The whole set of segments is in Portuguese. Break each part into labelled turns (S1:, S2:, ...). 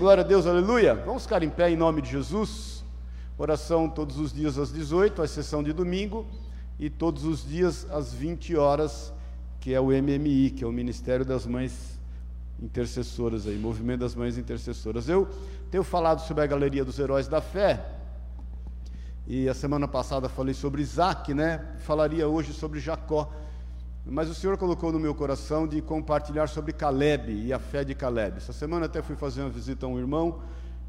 S1: Glória a Deus, aleluia. Vamos ficar em pé em nome de Jesus. Oração todos os dias às 18, a exceção de domingo, e todos os dias às 20 horas, que é o MMI, que é o Ministério das Mães Intercessoras aí, Movimento das Mães Intercessoras. Eu tenho falado sobre a Galeria dos Heróis da Fé, e a semana passada falei sobre Isaac, né? Falaria hoje sobre Jacó. Mas o Senhor colocou no meu coração de compartilhar sobre Caleb e a fé de Caleb. Essa semana até fui fazer uma visita a um irmão,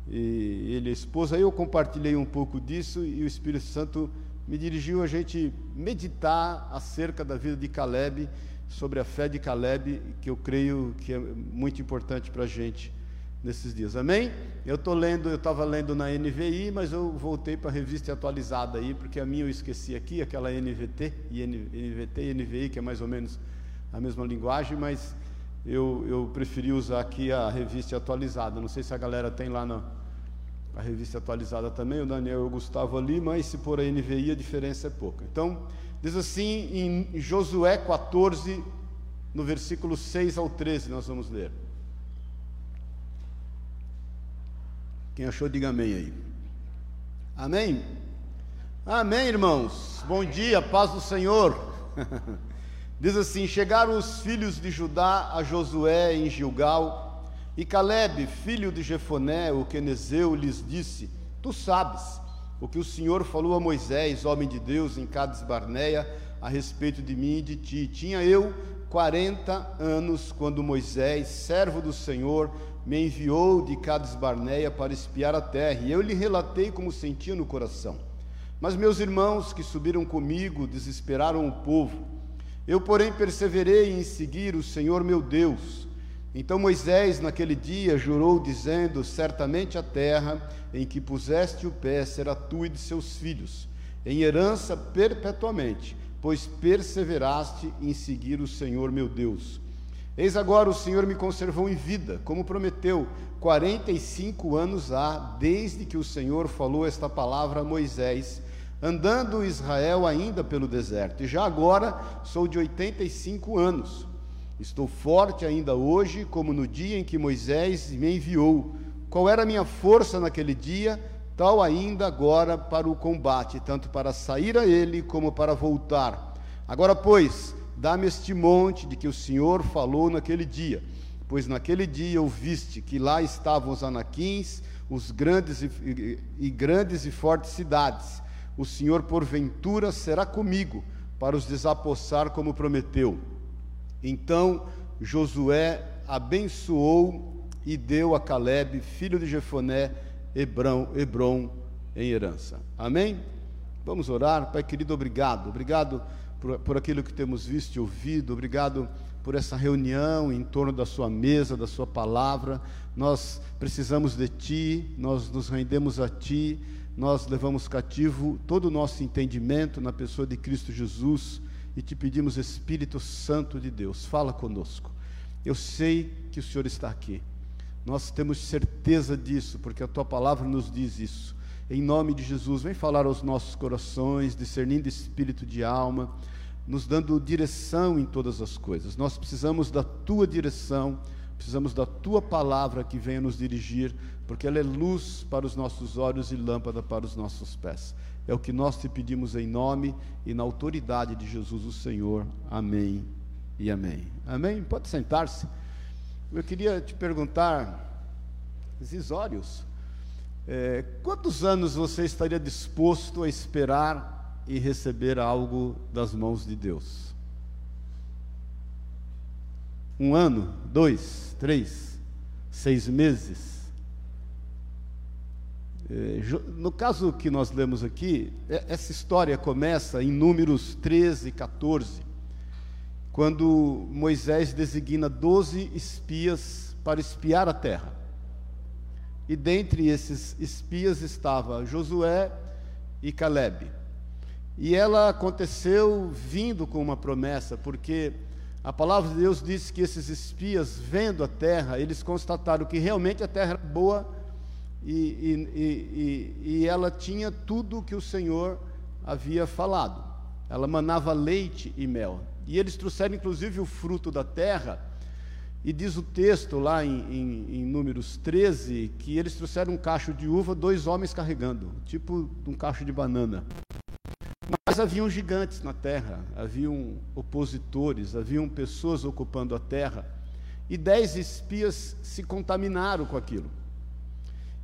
S1: e ele e a esposa, aí eu compartilhei um pouco disso e o Espírito Santo me dirigiu a gente meditar acerca da vida de Caleb, sobre a fé de Caleb, que eu creio que é muito importante para a gente nesses dias. Amém? Eu estou lendo, eu estava lendo na NVI, mas eu voltei para a revista atualizada aí, porque a minha eu esqueci aqui, aquela NVT, NVT e NVI, que é mais ou menos a mesma linguagem, mas eu, eu preferi usar aqui a revista atualizada. Não sei se a galera tem lá na a revista atualizada também, o Daniel e o Gustavo ali, mas se for a NVI a diferença é pouca. Então, diz assim em Josué 14, no versículo 6 ao 13, nós vamos ler. Quem achou, diga amém aí. Amém? Amém, irmãos. Bom dia, paz do Senhor. Diz assim: Chegaram os filhos de Judá a Josué em Gilgal, e Caleb, filho de Jefoné, o quenezeu, lhes disse: Tu sabes o que o Senhor falou a Moisés, homem de Deus, em Cades Barneia, a respeito de mim e de ti. Tinha eu quarenta anos quando Moisés, servo do Senhor, me enviou de Cades Barneia para espiar a terra, e eu lhe relatei como sentia no coração. Mas meus irmãos que subiram comigo desesperaram o povo. Eu, porém, perseverei em seguir o Senhor meu Deus. Então Moisés, naquele dia, jurou, dizendo: Certamente a terra em que puseste o pé será tua e de seus filhos, em herança perpetuamente, pois perseveraste em seguir o Senhor meu Deus. Eis agora o Senhor me conservou em vida, como prometeu, 45 anos há, desde que o Senhor falou esta palavra a Moisés, andando Israel ainda pelo deserto. E já agora sou de 85 anos. Estou forte ainda hoje, como no dia em que Moisés me enviou. Qual era a minha força naquele dia? Tal ainda agora para o combate, tanto para sair a ele como para voltar. Agora, pois, Dá-me este monte de que o Senhor falou naquele dia, pois naquele dia ouviste que lá estavam os anaquins, os grandes e, e, e grandes e fortes cidades. O Senhor porventura será comigo para os desapossar como prometeu. Então Josué abençoou e deu a Caleb, filho de Jefoné, Hebron, Hebron em herança. Amém? Vamos orar. Pai querido, obrigado. Obrigado por, por aquilo que temos visto e ouvido, obrigado por essa reunião em torno da Sua mesa, da Sua palavra. Nós precisamos de Ti, nós nos rendemos a Ti, nós levamos cativo todo o nosso entendimento na pessoa de Cristo Jesus e te pedimos, Espírito Santo de Deus, fala conosco. Eu sei que o Senhor está aqui, nós temos certeza disso, porque a Tua palavra nos diz isso. Em nome de Jesus, vem falar aos nossos corações, discernindo espírito de alma nos dando direção em todas as coisas. Nós precisamos da tua direção, precisamos da tua palavra que venha nos dirigir, porque ela é luz para os nossos olhos e lâmpada para os nossos pés. É o que nós te pedimos em nome e na autoridade de Jesus o Senhor. Amém e amém. Amém? Pode sentar-se. Eu queria te perguntar, Zisórios, é, quantos anos você estaria disposto a esperar e receber algo das mãos de Deus. Um ano, dois, três, seis meses. É, no caso que nós lemos aqui, é, essa história começa em Números 13 e 14, quando Moisés designa doze espias para espiar a terra. E dentre esses espias estava Josué e Caleb. E ela aconteceu vindo com uma promessa, porque a palavra de Deus diz que esses espias, vendo a terra, eles constataram que realmente a terra era boa e, e, e, e ela tinha tudo o que o Senhor havia falado. Ela manava leite e mel. E eles trouxeram inclusive o fruto da terra. E diz o texto lá em, em, em, Números 13 que eles trouxeram um cacho de uva, dois homens carregando, tipo um cacho de banana. Mas haviam gigantes na terra, haviam opositores, haviam pessoas ocupando a terra, e dez espias se contaminaram com aquilo.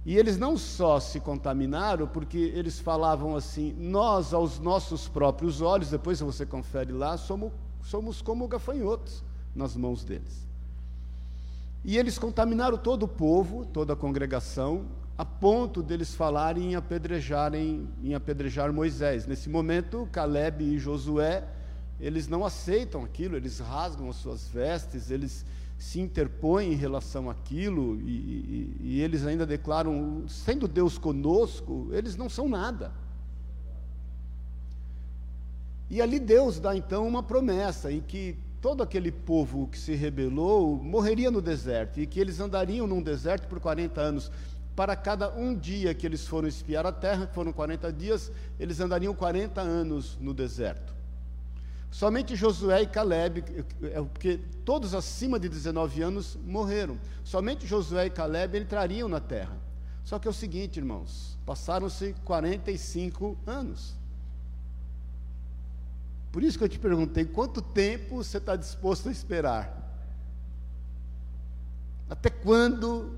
S1: E eles não só se contaminaram, porque eles falavam assim: nós, aos nossos próprios olhos, depois você confere lá, somos, somos como gafanhotos nas mãos deles. E eles contaminaram todo o povo, toda a congregação, a ponto deles falarem em apedrejarem, em apedrejar Moisés. Nesse momento, Caleb e Josué, eles não aceitam aquilo, eles rasgam as suas vestes, eles se interpõem em relação àquilo e, e, e eles ainda declaram, sendo Deus conosco, eles não são nada. E ali Deus dá então uma promessa em que todo aquele povo que se rebelou morreria no deserto e que eles andariam num deserto por 40 anos. Para cada um dia que eles foram espiar a terra, que foram 40 dias, eles andariam 40 anos no deserto. Somente Josué e Caleb, é, porque todos acima de 19 anos morreram. Somente Josué e Caleb entrariam na terra. Só que é o seguinte, irmãos, passaram-se 45 anos. Por isso que eu te perguntei: quanto tempo você está disposto a esperar? Até quando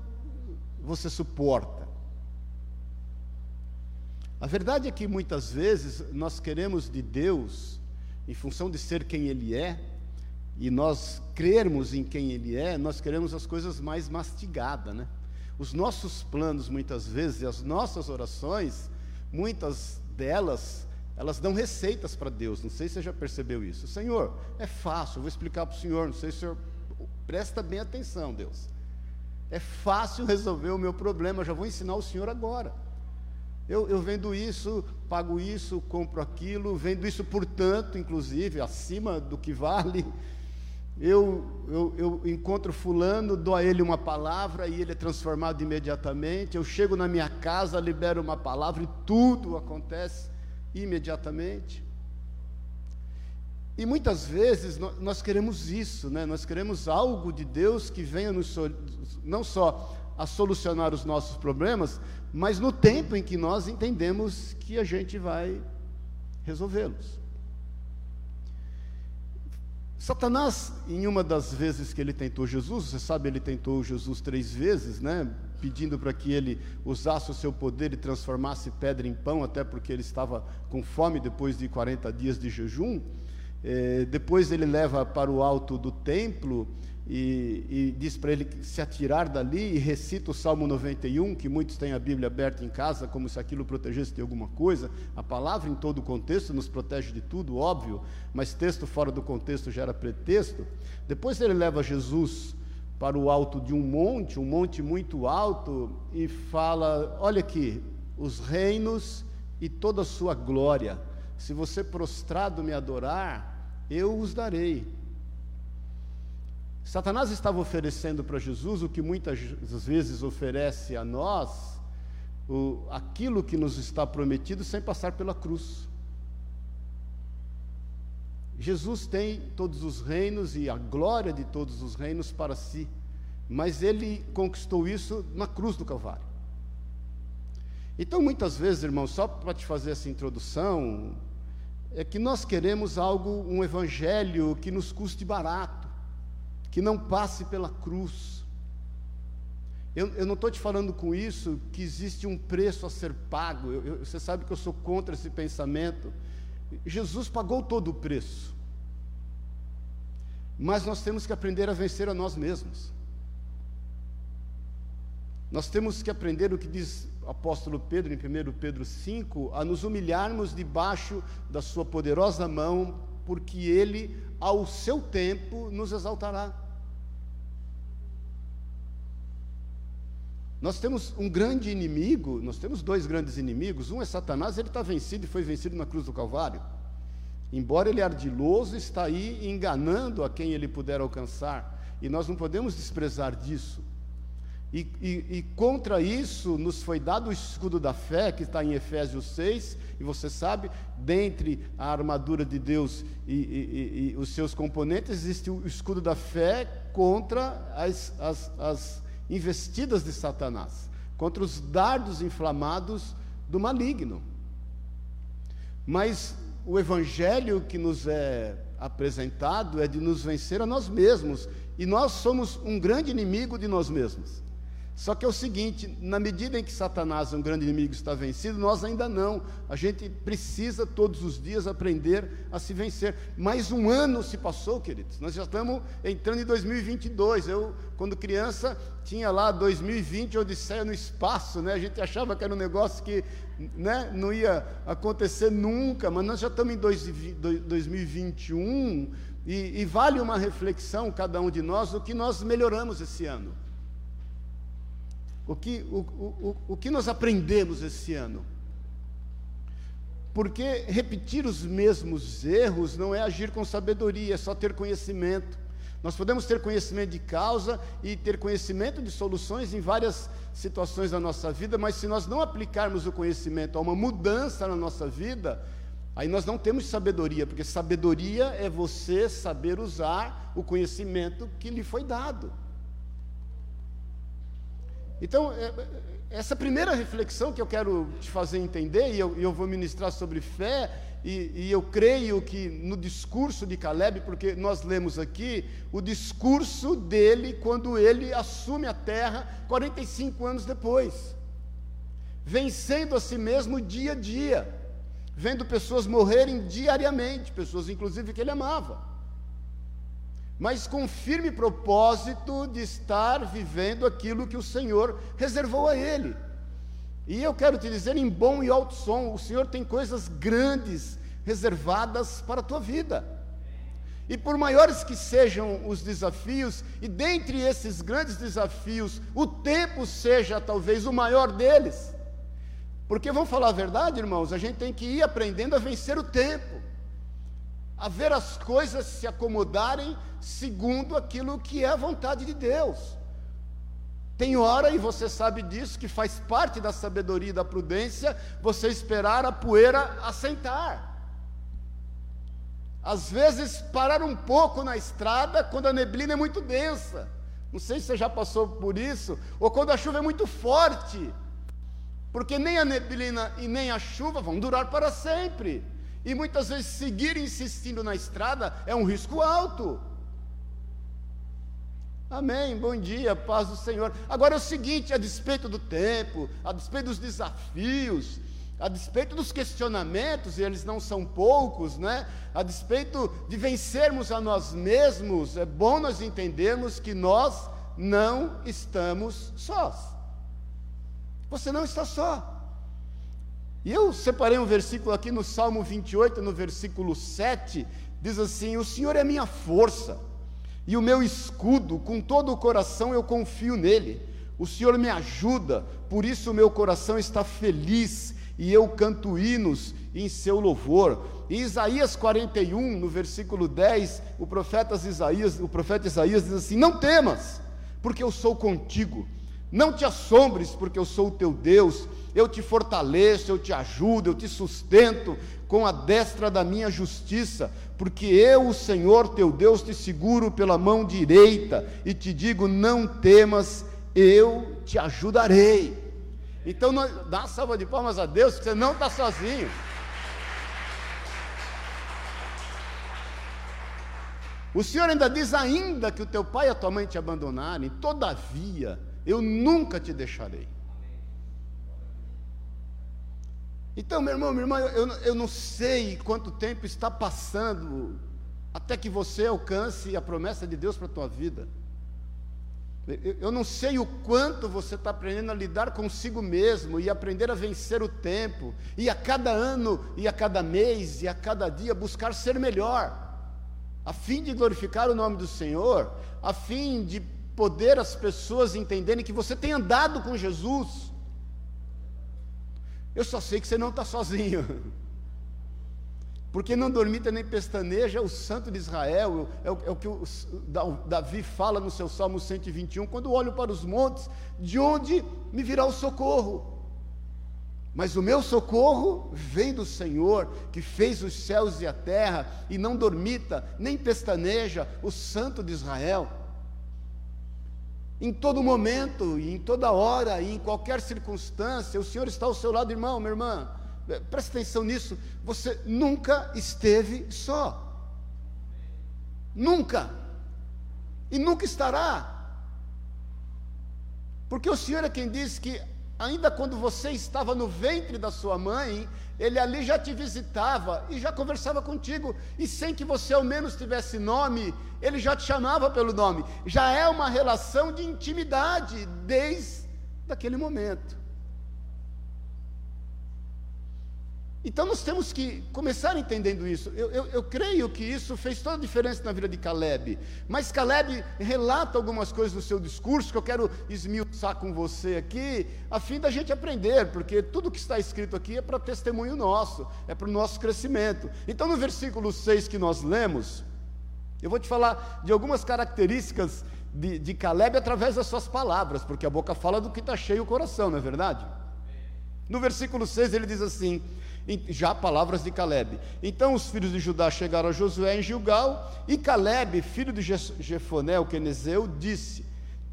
S1: você suporta? A verdade é que muitas vezes nós queremos de Deus, em função de ser quem Ele é, e nós crermos em quem Ele é, nós queremos as coisas mais mastigadas, né? Os nossos planos, muitas vezes, e as nossas orações, muitas delas elas dão receitas para Deus. Não sei se você já percebeu isso. Senhor, é fácil, eu vou explicar para o Senhor. Não sei se o Senhor. Presta bem atenção, Deus. É fácil resolver o meu problema, eu já vou ensinar o Senhor agora. Eu, eu vendo isso, pago isso, compro aquilo, vendo isso por tanto, inclusive, acima do que vale. Eu, eu, eu, encontro fulano, dou a ele uma palavra e ele é transformado imediatamente. Eu chego na minha casa, libero uma palavra e tudo acontece imediatamente. E muitas vezes nós queremos isso, né? nós queremos algo de Deus que venha nos, não só a solucionar os nossos problemas, mas no tempo em que nós entendemos que a gente vai resolvê-los. Satanás, em uma das vezes que ele tentou Jesus, você sabe, ele tentou Jesus três vezes, né? Pedindo para que ele usasse o seu poder e transformasse pedra em pão, até porque ele estava com fome depois de 40 dias de jejum. É, depois ele leva para o alto do templo e, e diz para ele se atirar dali e recita o Salmo 91, que muitos têm a Bíblia aberta em casa, como se aquilo protegesse de alguma coisa. A palavra em todo o contexto nos protege de tudo, óbvio, mas texto fora do contexto gera pretexto. Depois ele leva Jesus para o alto de um monte, um monte muito alto, e fala: Olha aqui, os reinos e toda a sua glória, se você prostrado me adorar, eu os darei. Satanás estava oferecendo para Jesus o que muitas vezes oferece a nós, o, aquilo que nos está prometido sem passar pela cruz. Jesus tem todos os reinos e a glória de todos os reinos para si, mas ele conquistou isso na cruz do Calvário. Então, muitas vezes, irmão, só para te fazer essa introdução, é que nós queremos algo, um evangelho que nos custe barato, que não passe pela cruz. Eu, eu não estou te falando com isso que existe um preço a ser pago, eu, eu, você sabe que eu sou contra esse pensamento. Jesus pagou todo o preço. Mas nós temos que aprender a vencer a nós mesmos. Nós temos que aprender o que diz o apóstolo Pedro em 1 Pedro 5, a nos humilharmos debaixo da sua poderosa mão, porque ele, ao seu tempo, nos exaltará. Nós temos um grande inimigo, nós temos dois grandes inimigos. Um é Satanás, ele está vencido e foi vencido na cruz do Calvário. Embora ele ardiloso, está aí enganando a quem ele puder alcançar. E nós não podemos desprezar disso. E, e, e, contra isso nos foi dado o escudo da fé, que está em Efésios 6, e você sabe, dentre a armadura de Deus e, e os seus componentes, existe o escudo da fé, contra as, as, as investidas de Satanás, contra os dardos inflamados do maligno. Mas o evangelho que nos é apresentado é de nos vencer a nós mesmos, e nós somos um grande inimigo de nós mesmos. Só que é o seguinte: na medida em que Satanás, um grande inimigo, está vencido, nós ainda não. A gente precisa todos os dias aprender a se vencer. Mais um ano se passou, queridos. Nós já estamos entrando em 2022. Eu, quando criança, tinha lá 2020 Odisseia no espaço, né? A gente achava que era um negócio que né, não ia acontecer nunca, mas nós já estamos em 2021 e, e vale uma reflexão, cada um de nós, do que nós melhoramos esse ano. O que, o, o, o que nós aprendemos esse ano? Porque repetir os mesmos erros não é agir com sabedoria, é só ter conhecimento. Nós podemos ter conhecimento de causa e ter conhecimento de soluções em várias situações da nossa vida, mas se nós não aplicarmos o conhecimento a uma mudança na nossa vida, aí nós não temos sabedoria, porque sabedoria é você saber usar o conhecimento que lhe foi dado. Então, é, é, essa primeira reflexão que eu quero te fazer entender, e eu, eu vou ministrar sobre fé, e, e, eu creio que no discurso de Caleb, porque nós lemos aqui o discurso dele quando ele assume a terra 45 anos depois, vencendo a si mesmo dia a dia, vendo pessoas morrerem diariamente, pessoas inclusive que ele amava mas com firme propósito de estar vivendo aquilo que o Senhor reservou a ele. E eu quero te dizer em bom e alto som: o Senhor tem coisas grandes reservadas para a tua vida. E por maiores que sejam os desafios, e dentre esses grandes desafios, o tempo seja talvez o maior deles. Porque vamos falar a verdade, irmãos, a gente tem que ir aprendendo a vencer o tempo a ver as coisas se acomodarem segundo aquilo que é a vontade de Deus. Tem hora, e você sabe disso, que faz parte da sabedoria e da prudência, você esperar a poeira assentar. Às vezes, parar um pouco na estrada quando a neblina é muito densa. Não sei se você já passou por isso, ou quando a chuva é muito forte, porque nem a neblina e nem a chuva vão durar para sempre. E muitas vezes seguir insistindo na estrada é um risco alto. Amém, bom dia, paz do Senhor. Agora é o seguinte: a despeito do tempo, a despeito dos desafios, a despeito dos questionamentos, e eles não são poucos, né? A despeito de vencermos a nós mesmos, é bom nós entendermos que nós não estamos sós. Você não está só. E eu separei um versículo aqui no Salmo 28, no versículo 7, diz assim: O Senhor é minha força e o meu escudo, com todo o coração eu confio nele. O Senhor me ajuda, por isso o meu coração está feliz e eu canto hinos em seu louvor. Em Isaías 41, no versículo 10, o profeta Isaías, o profeta Isaías diz assim: Não temas, porque eu sou contigo. Não te assombres, porque eu sou o teu Deus eu te fortaleço, eu te ajudo, eu te sustento com a destra da minha justiça, porque eu, o Senhor teu Deus, te seguro pela mão direita e te digo: não temas, eu te ajudarei. Então, dá uma salva de palmas a Deus, porque você não está sozinho. O Senhor ainda diz: ainda que o teu pai e a tua mãe te abandonarem, todavia eu nunca te deixarei. Então, meu irmão, minha irmã, eu, eu não sei quanto tempo está passando até que você alcance a promessa de Deus para a tua vida. Eu, eu não sei o quanto você está aprendendo a lidar consigo mesmo e aprender a vencer o tempo, e a cada ano, e a cada mês, e a cada dia buscar ser melhor, a fim de glorificar o nome do Senhor, a fim de poder as pessoas entenderem que você tem andado com Jesus eu só sei que você não está sozinho. Porque não dormita nem pestaneja é o santo de Israel, é o, é o, que o Davi fala no seu Salmo 121, quando olho para os montes, de onde me virá o socorro? Mas o meu socorro vem do Senhor, que fez os céus e a terra, e não dormita, nem pestaneja, o santo de Israel. Em todo momento, em toda hora, em qualquer circunstância, o Senhor está ao seu lado, irmão, minha irmã. Presta atenção nisso. Você nunca esteve só. Nunca. E nunca estará. Porque o Senhor é quem diz que, ainda quando você estava no ventre da sua mãe, Ele ali já te visitava e já conversava contigo, e sem que você ao menos tivesse nome, Ele já te chamava pelo nome. Já é uma relação de intimidade desde aquele momento. Então nós temos que começar entendendo isso. Eu, eu, eu, creio que isso fez toda a diferença na vida de Caleb. Mas Caleb relata algumas coisas no seu discurso que eu quero esmiuçar com você aqui, a fim da gente aprender, porque tudo que está escrito aqui é para testemunho nosso, é para o nosso crescimento. Então no versículo 6 que nós lemos, eu vou te falar de algumas características de, de Caleb através das suas palavras, porque a boca fala do que está cheio o coração, não é verdade? No versículo 6 ele diz assim: já palavras de Caleb. Então os filhos de Judá chegaram a Josué em Gilgal, e Caleb, filho de Jefoné, o quenezeu, disse: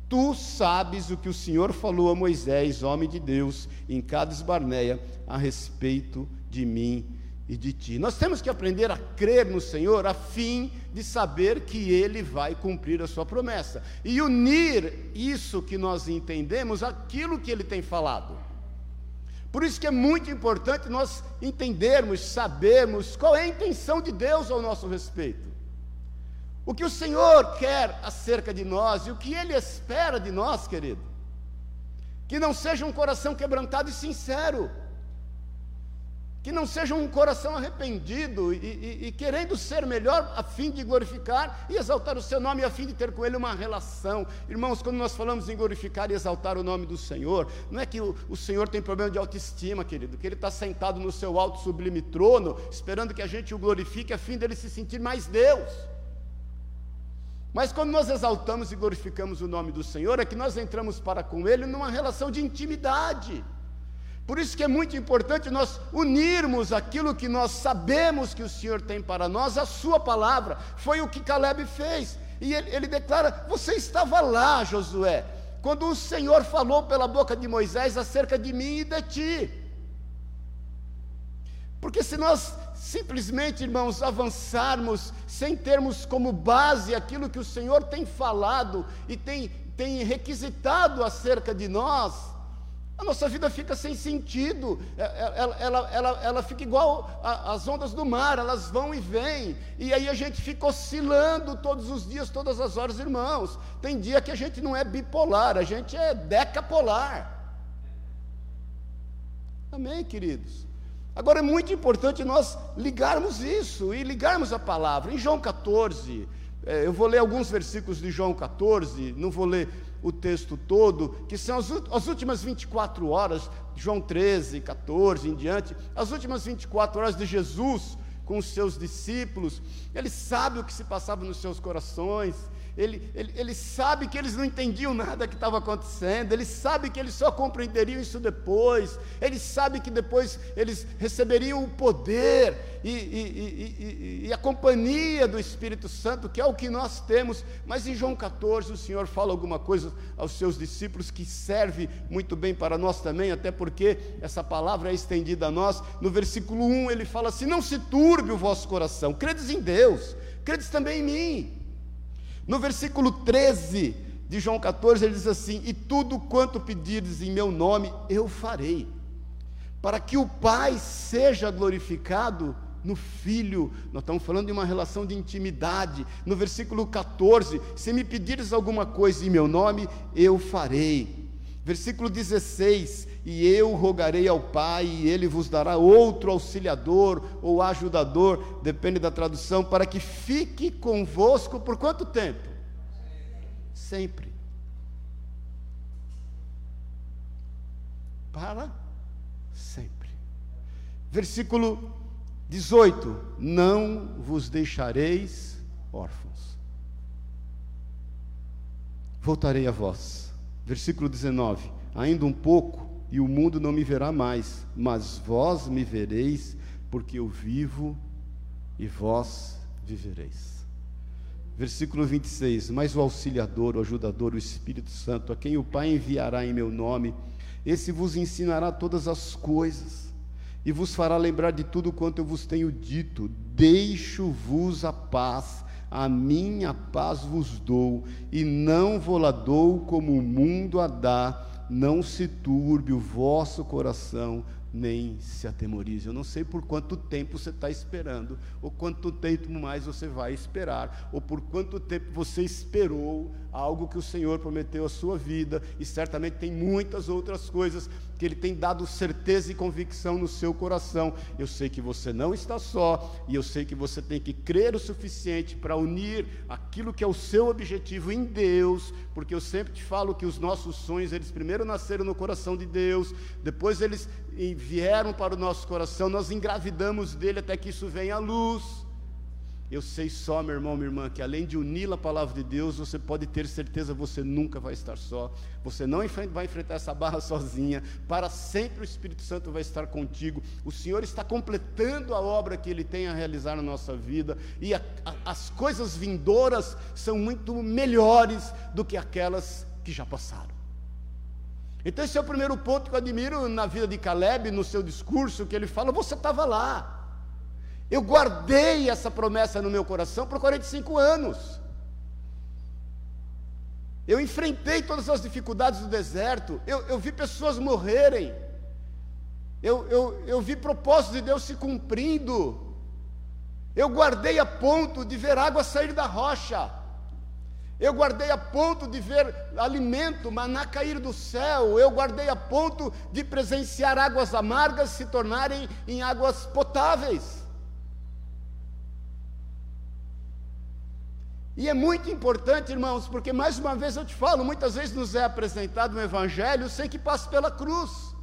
S1: Tu sabes o que o Senhor falou a Moisés, homem de Deus, em Cades Barneia, a respeito de mim e de ti. Nós temos que aprender a crer no Senhor a fim de saber que Ele vai cumprir a sua promessa e unir isso que nós entendemos àquilo que Ele tem falado. Por isso que é muito importante nós entendermos, sabermos qual é a intenção de Deus ao nosso respeito. O que o Senhor quer acerca de nós e o que Ele espera de nós, querido. Que não seja um coração quebrantado e sincero que não seja um coração arrependido e, e, e, querendo ser melhor a fim de glorificar e exaltar o seu nome, a fim de ter com ele uma relação. Irmãos, quando nós falamos em glorificar e exaltar o nome do Senhor, não é que o, o Senhor tem problema de autoestima, querido, que ele está sentado no seu alto sublime trono, esperando que a gente o glorifique a fim dele se sentir mais Deus. Mas quando nós exaltamos e glorificamos o nome do Senhor, é que nós entramos para com Ele numa relação de intimidade. Por isso que é muito importante nós unirmos aquilo que nós sabemos que o Senhor tem para nós, a sua palavra. Foi o que Caleb fez. E ele, ele declara: Você estava lá, Josué, quando o Senhor falou pela boca de Moisés acerca de mim e de ti. Porque se nós simplesmente, irmãos, avançarmos sem termos como base aquilo que o Senhor tem falado e tem, tem requisitado acerca de nós, a nossa vida fica sem sentido, ela, é, é, ela, ela, ela, ela fica igual às ondas do mar, elas vão e vêm, e aí a gente fica oscilando todos os dias, todas as horas, irmãos. Tem dia que a gente não é bipolar, a gente é decapolar. Amém, queridos? Agora é muito importante nós ligarmos isso e ligarmos a palavra. Em João 14, é, eu vou ler alguns versículos de João 14, não vou ler o texto todo, que são as, as últimas 24 horas, João 13, 14 em diante, as últimas 24 horas de Jesus com os seus discípulos, ele sabe o que se passava nos seus corações, ele, ele, ele sabe que eles não entendiam nada que estava acontecendo, ele sabe que eles só compreenderiam isso depois, ele sabe que depois eles receberiam o poder e, e, e, e, a companhia do Espírito Santo, que é o que nós temos. Mas em João 14, o Senhor fala alguma coisa aos seus discípulos que serve muito bem para nós também, até porque essa palavra é estendida a nós. No versículo 1 ele fala assim: Não se turbe o vosso coração, credes em Deus, credes também em mim. No versículo 13 de João 14, ele diz assim: E tudo quanto pedires em meu nome, eu farei, para que o Pai seja glorificado no Filho. Nós estamos falando de uma relação de intimidade. No versículo 14: Se me pedires alguma coisa em meu nome, eu farei. Versículo 16: E eu rogarei ao Pai, e ele vos dará outro auxiliador ou ajudador, depende da tradução, para que fique convosco por quanto tempo? Sempre. Para sempre. Versículo 18: Não vos deixareis órfãos. Voltarei a vós Versículo 19: Ainda um pouco, e o mundo não me verá mais, mas vós me vereis, porque eu vivo e vós vivereis. Versículo 26: Mas o auxiliador, o ajudador, o Espírito Santo, a quem o Pai enviará em meu nome, esse vos ensinará todas as coisas e vos fará lembrar de tudo quanto eu vos tenho dito. Deixo-vos a paz, a minha paz vos dou, e não vou lá dou como o mundo a dá. Não se turbe o vosso coração, nem se atemorize. Eu não sei por quanto tempo você está esperando, ou quanto tempo mais você vai esperar, ou por quanto tempo você esperou algo que o Senhor prometeu à sua vida, e certamente tem muitas outras coisas que Ele tem dado certeza e convicção no seu coração. Eu sei que você não está só, e eu sei que você tem que crer o suficiente para unir aquilo que é o seu objetivo em Deus, porque eu sempre te falo que os nossos sonhos, eles primeiro nasceram no coração de Deus, depois eles vieram para o nosso coração, nós engravidamos dele até que isso venha à luz. Eu sei só, meu irmão, minha irmã, que além de unir a palavra de Deus, você pode ter certeza você nunca vai estar só. Você não vai enfrentar essa barra sozinha. Para sempre o Espírito Santo vai estar contigo. O Senhor está completando a obra que Ele tem a realizar na nossa vida. E a, a, as coisas vindouras são muito melhores do que aquelas que já passaram. Então, esse é o primeiro ponto que eu admiro na vida de Caleb, no seu discurso, que ele fala: você estava lá. Eu guardei essa promessa no meu coração por 45 anos. Eu enfrentei todas as dificuldades do deserto. Eu, eu vi pessoas morrerem. Eu, eu, eu vi propósitos de Deus se cumprindo. Eu guardei a ponto de ver água sair da rocha. Eu guardei a ponto de ver alimento, maná cair do céu. Eu guardei a ponto de presenciar águas amargas se tornarem em águas potáveis. E é muito importante, irmãos, porque mais uma vez eu te falo, muitas vezes nos é apresentado um evangelho sem que passe pela cruz.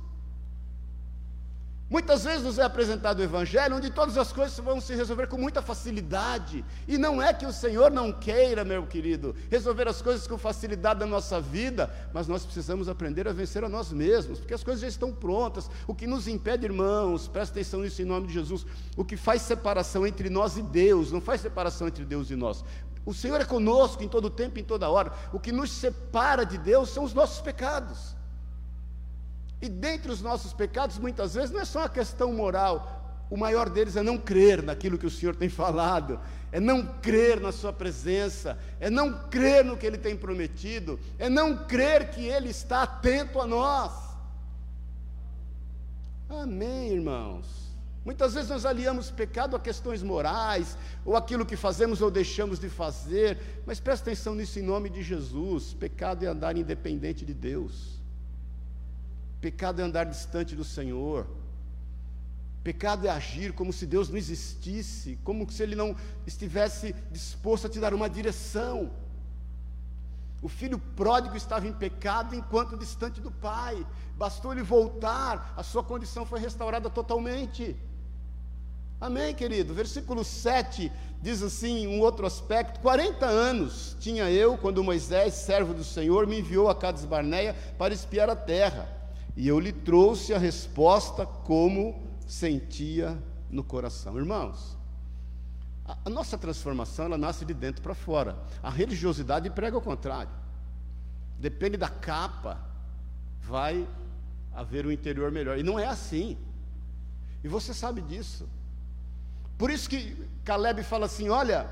S1: Muitas vezes nos é apresentado o Evangelho onde todas as coisas vão se resolver com muita facilidade. E não é que o Senhor não queira, meu querido, resolver as coisas com facilidade da nossa vida, mas nós precisamos aprender a vencer a nós mesmos, porque as coisas já estão prontas. O que nos impede, irmãos, presta atenção nisso em nome de Jesus, o que faz separação entre nós e Deus, não faz separação entre Deus e nós. O Senhor é conosco em todo tempo, em toda hora. O que nos separa de Deus são os nossos pecados. E dentre os nossos pecados, muitas vezes, não é só uma questão moral. O maior deles é não crer naquilo que o Senhor tem falado, é não crer na Sua presença, é não crer no que Ele tem prometido, é não crer que Ele está atento a nós. Amém, irmãos. Muitas vezes nós aliamos pecado a questões morais, ou aquilo que fazemos ou deixamos de fazer, mas presta atenção nisso em nome de Jesus: pecado é andar independente de Deus, pecado é andar distante do Senhor, pecado é agir como se Deus não existisse, como se Ele não estivesse disposto a te dar uma direção. O filho pródigo estava em pecado enquanto distante do pai, bastou ele voltar, a sua condição foi restaurada totalmente. Amém, querido? Versículo 7 diz assim, um outro aspecto: 40 anos tinha eu quando Moisés, servo do Senhor, me enviou a Cades Barneia para espiar a terra, e eu lhe trouxe a resposta como sentia no coração. Irmãos, a, nossa transformação ela nasce de dentro para fora. A religiosidade prega o contrário. Depende da capa, vai haver um interior melhor. E não é assim. E você sabe disso. Por isso que Caleb fala assim: olha,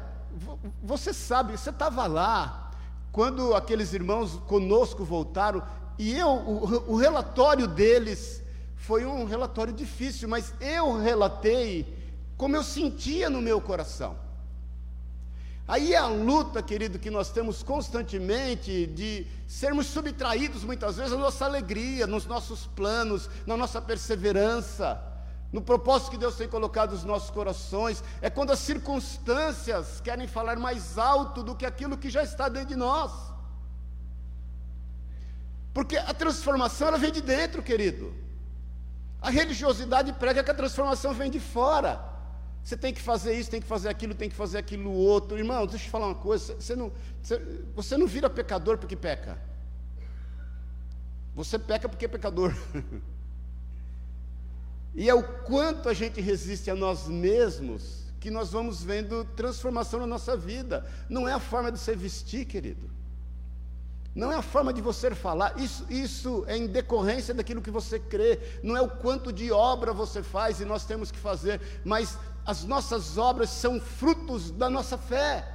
S1: você sabe, você estava lá, quando aqueles irmãos conosco voltaram, e eu, o, o relatório deles foi um relatório difícil, mas eu relatei como eu sentia no meu coração. Aí é a luta, querido, que nós temos constantemente de sermos subtraídos muitas vezes a nossa alegria, nos nossos planos, na nossa perseverança no propósito que Deus tem colocado nos nossos corações, é quando as circunstâncias querem falar mais alto do que aquilo que já está dentro de nós. Porque a transformação ela vem de dentro, querido. A religiosidade prega que a transformação vem de fora. Você tem que fazer isso, tem que fazer aquilo, tem que fazer aquilo outro. Irmão, deixa eu te falar uma coisa: você não, você não vira pecador porque peca. Você peca porque é pecador. E é o quanto a gente resiste a nós mesmos que nós vamos vendo transformação na nossa vida. Não é a forma de você vestir, querido. Não é a forma de você falar, isso, isso é em decorrência daquilo que você crê, não é o quanto de obra você faz e nós temos que fazer, mas as nossas obras são frutos da nossa fé,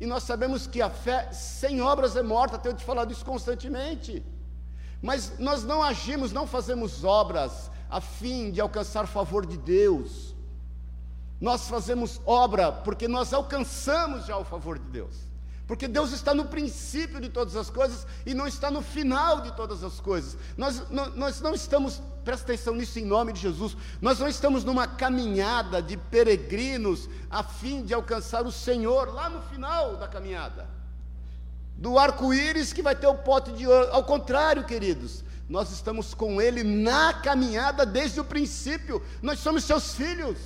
S1: e nós sabemos que a fé sem obras é morta, tenho te falado isso constantemente, mas nós não agimos, não fazemos obras a fim de alcançar favor de Deus, nós fazemos obra porque nós alcançamos já o favor de Deus. Porque Deus está no princípio de todas as coisas e não está no final de todas as coisas. Nós, nós não estamos, presta atenção nisso em nome de Jesus, nós não estamos numa caminhada de peregrinos a fim de alcançar o Senhor lá no final da caminhada. Do arco-íris que vai ter o pote de ouro. Ao contrário, queridos, nós estamos com Ele na caminhada desde o princípio, nós somos seus filhos.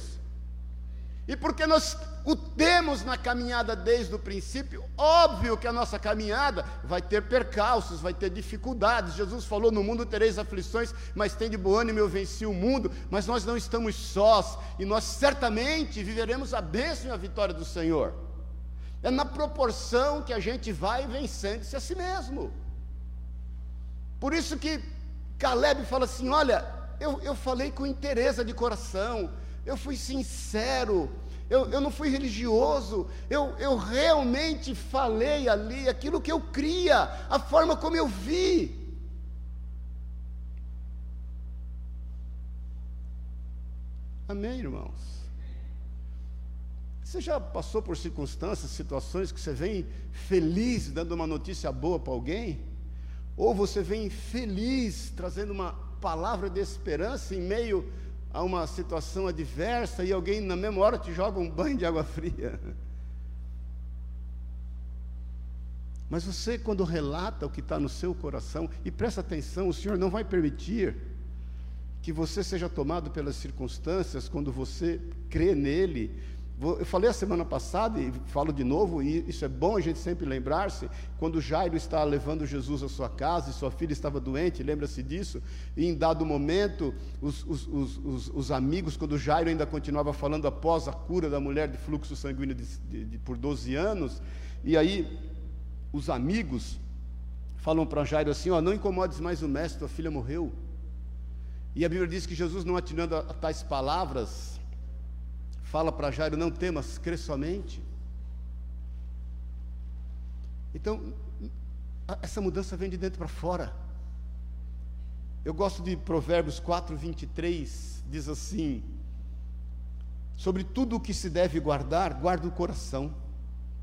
S1: E porque nós o temos na caminhada desde o princípio, óbvio que a nossa caminhada vai ter percalços, vai ter dificuldades. Jesus falou: No mundo tereis aflições, mas tem de bom ânimo, eu venci o mundo. Mas nós não estamos sós, e nós certamente viveremos a bênção e a vitória do Senhor. É na proporção que a gente vai vencendo-se a si mesmo. Por isso que Caleb fala assim: Olha, eu, eu falei com interesse de coração, eu fui sincero eu, eu não fui religioso, eu, eu realmente falei ali aquilo que eu cria, a forma como eu vi. Amém, irmãos? Você já passou por circunstâncias, situações que você vem feliz dando uma notícia boa para alguém? Ou você vem feliz trazendo uma palavra de esperança em meio a uma situação adversa e alguém na mesma hora te joga um banho de água fria. Mas você, quando relata o que está no seu coração, e presta atenção, o Senhor não vai permitir que você seja tomado pelas circunstâncias quando você crê nele, eu falei a semana passada e falo de novo, e isso é bom a gente sempre lembrar-se, quando Jairo está levando Jesus à sua casa e sua filha estava doente, lembra-se disso? E em dado momento, os, os, os, os, amigos, quando Jairo ainda continuava falando após a cura da mulher de fluxo sanguíneo de, de, de, por 12 anos, e aí os amigos falam para Jairo assim: ó, não incomodes mais o mestre, tua filha morreu. E a Bíblia diz que Jesus, não atinando a, a tais palavras, fala para Jairo: não temas, crê somente. Então, essa mudança vem de dentro para fora. Eu gosto de Provérbios 4, 23, diz assim: Sobre tudo o que se deve guardar, guarda o coração,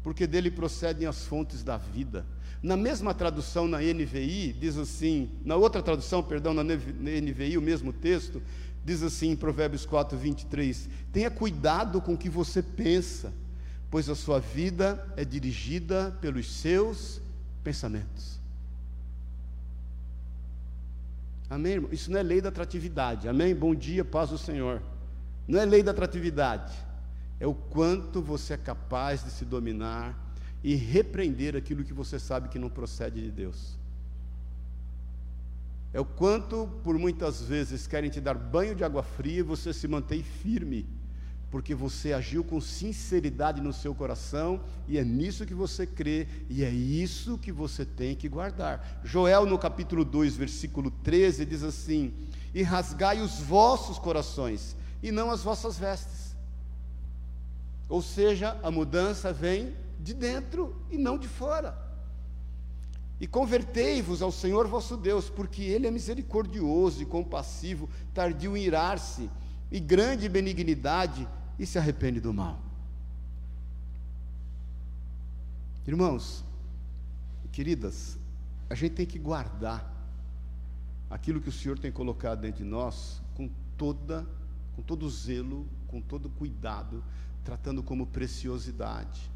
S1: porque dele procedem as fontes da vida. Na mesma tradução, na NVI, diz assim, na outra tradução, perdão, na NVI, o mesmo texto, diz assim em Provérbios 4, 23: Tenha cuidado com o que você pensa, pois a sua vida é dirigida pelos seus pensamentos. Amém, irmão? Isso não é lei da atratividade. Amém? Bom dia, paz do Senhor. Não é lei da atratividade. É o quanto você é capaz de se dominar e repreender aquilo que você sabe que não procede de Deus. É o quanto, por muitas vezes, querem te dar banho de água fria e você se mantém firme, porque você agiu com sinceridade no seu coração e é nisso que você crê e é isso que você tem que guardar. Joel, no capítulo 2, versículo 13, diz assim: E rasgai os vossos corações e não as vossas vestes. Ou seja, a mudança vem de dentro e não de fora. E convertei-vos ao Senhor vosso Deus, porque Ele é misericordioso e compassivo, tardio em irar-se, e grande benignidade, e se arrepende do mal. Irmãos, queridas, a gente tem que guardar aquilo que o Senhor tem colocado dentro de nós com toda, com todo zelo, com todo cuidado, tratando como preciosidade.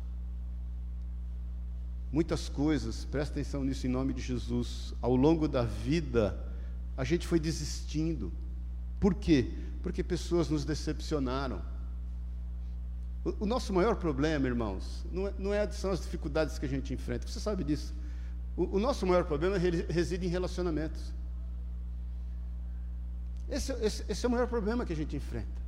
S1: Muitas coisas, presta atenção nisso em nome de Jesus, ao longo da vida, a gente foi desistindo. Por quê? Porque pessoas nos decepcionaram. O, o nosso maior problema, irmãos, não, é, não é, são as dificuldades que a gente enfrenta, você sabe disso. O, o nosso maior problema reside em relacionamentos. Esse, esse, esse é o maior problema que a gente enfrenta.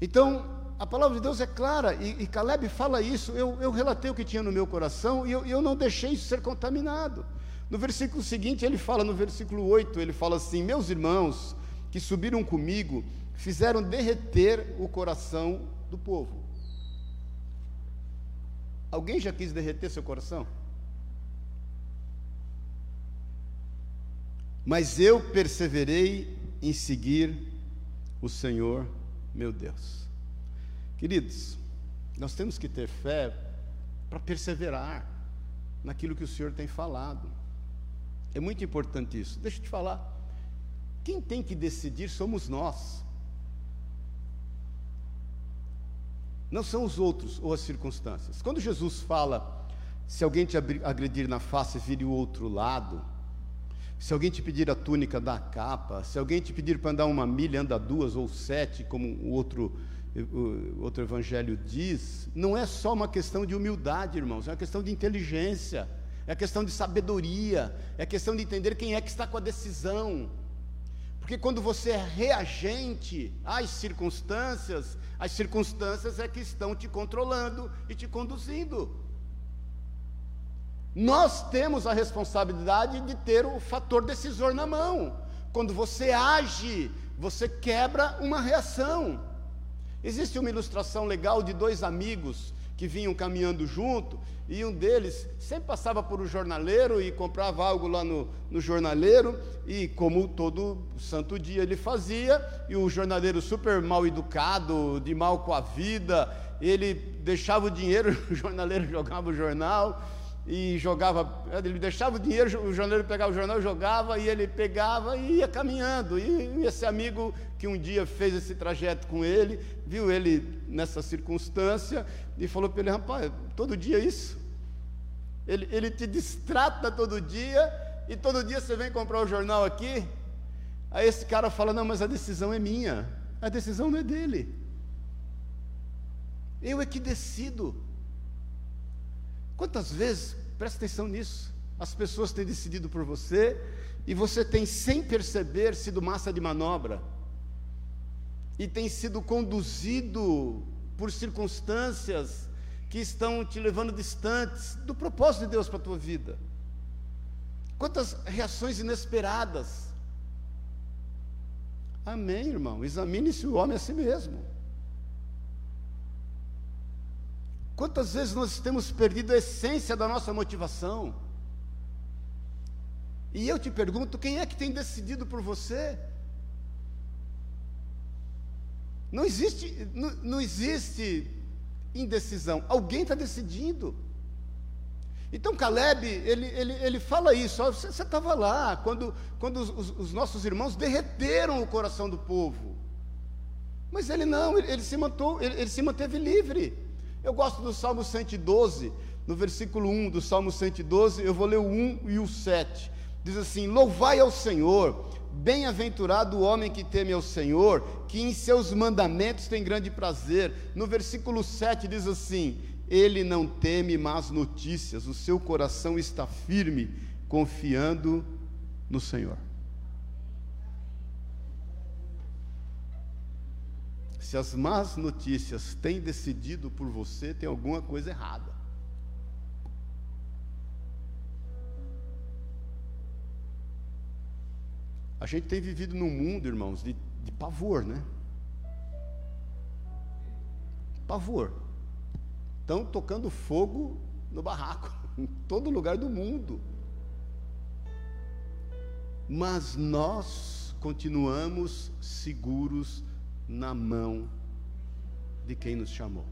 S1: Então, a palavra de Deus é clara, e, e Caleb fala isso. Eu, eu, relatei o que tinha no meu coração e eu, eu não deixei isso ser contaminado. No versículo seguinte, ele fala, no versículo 8, ele fala assim: Meus irmãos que subiram comigo fizeram derreter o coração do povo. Alguém já quis derreter seu coração? Mas eu perseverei em seguir o Senhor meu Deus. Queridos, nós temos que ter fé para perseverar naquilo que o Senhor tem falado. É muito importante isso. Deixa eu te falar. Quem tem que decidir somos nós. Não são os outros ou as circunstâncias. Quando Jesus fala, se alguém te agredir na face, vire o outro lado. Se alguém te pedir a túnica, dá a capa. Se alguém te pedir para andar uma milha, anda duas ou sete, como o outro o outro evangelho diz, não é só uma questão de humildade, irmãos, é uma questão de inteligência, é questão de sabedoria, é questão de entender quem é que está com a decisão. Porque quando você é reagente às circunstâncias, as circunstâncias é que estão te controlando e te conduzindo. Nós temos a responsabilidade de ter o fator decisor na mão. Quando você age, você quebra uma reação. Existe uma ilustração legal de dois amigos que vinham caminhando junto, e um deles sempre passava por um jornaleiro e comprava algo lá no, no jornaleiro, e como todo santo dia ele fazia, e o jornaleiro super mal educado, de mal com a vida, ele deixava o dinheiro, o jornaleiro jogava o jornal, e jogava, ele deixava o dinheiro, o jornaleiro pegava o jornal, jogava e ele pegava e ia caminhando. E esse amigo que um dia fez esse trajeto com ele, viu ele nessa circunstância e falou para ele: rapaz, todo dia é isso. Ele, ele te distrata todo dia e todo dia você vem comprar o jornal aqui. Aí esse cara fala: não, mas a decisão é minha, a decisão não é dele. Eu é que decido. Quantas vezes, presta atenção nisso, as pessoas têm decidido por você e você tem, sem perceber, sido massa de manobra e tem sido conduzido por circunstâncias que estão te levando distantes do propósito de Deus para a tua vida. Quantas reações inesperadas. Amém, irmão. Examine-se o homem a si mesmo. Quantas vezes nós temos perdido a essência da nossa motivação? E eu te pergunto: quem é que tem decidido por você? Não existe, não, não existe indecisão, alguém está decidindo. Então Caleb, ele, ele, ele fala isso, você estava lá, quando, quando os, os, nossos irmãos derreteram o coração do povo. Mas ele não, ele, ele se, mantou, ele, ele se manteve livre. Eu gosto do Salmo 112, no versículo 1 do Salmo 112, eu vou ler o 1 e o 7. Diz assim: Louvai ao Senhor, bem-aventurado o homem que teme ao Senhor, que em seus mandamentos tem grande prazer. No versículo 7 diz assim: Ele não teme más notícias, o seu coração está firme, confiando no Senhor. Se as más notícias têm decidido por você, tem alguma coisa errada. A gente tem vivido num mundo, irmãos, de, de pavor, né? Pavor. Estão tocando fogo no barraco, em todo lugar do mundo. Mas nós continuamos seguros na mão de quem nos chamou.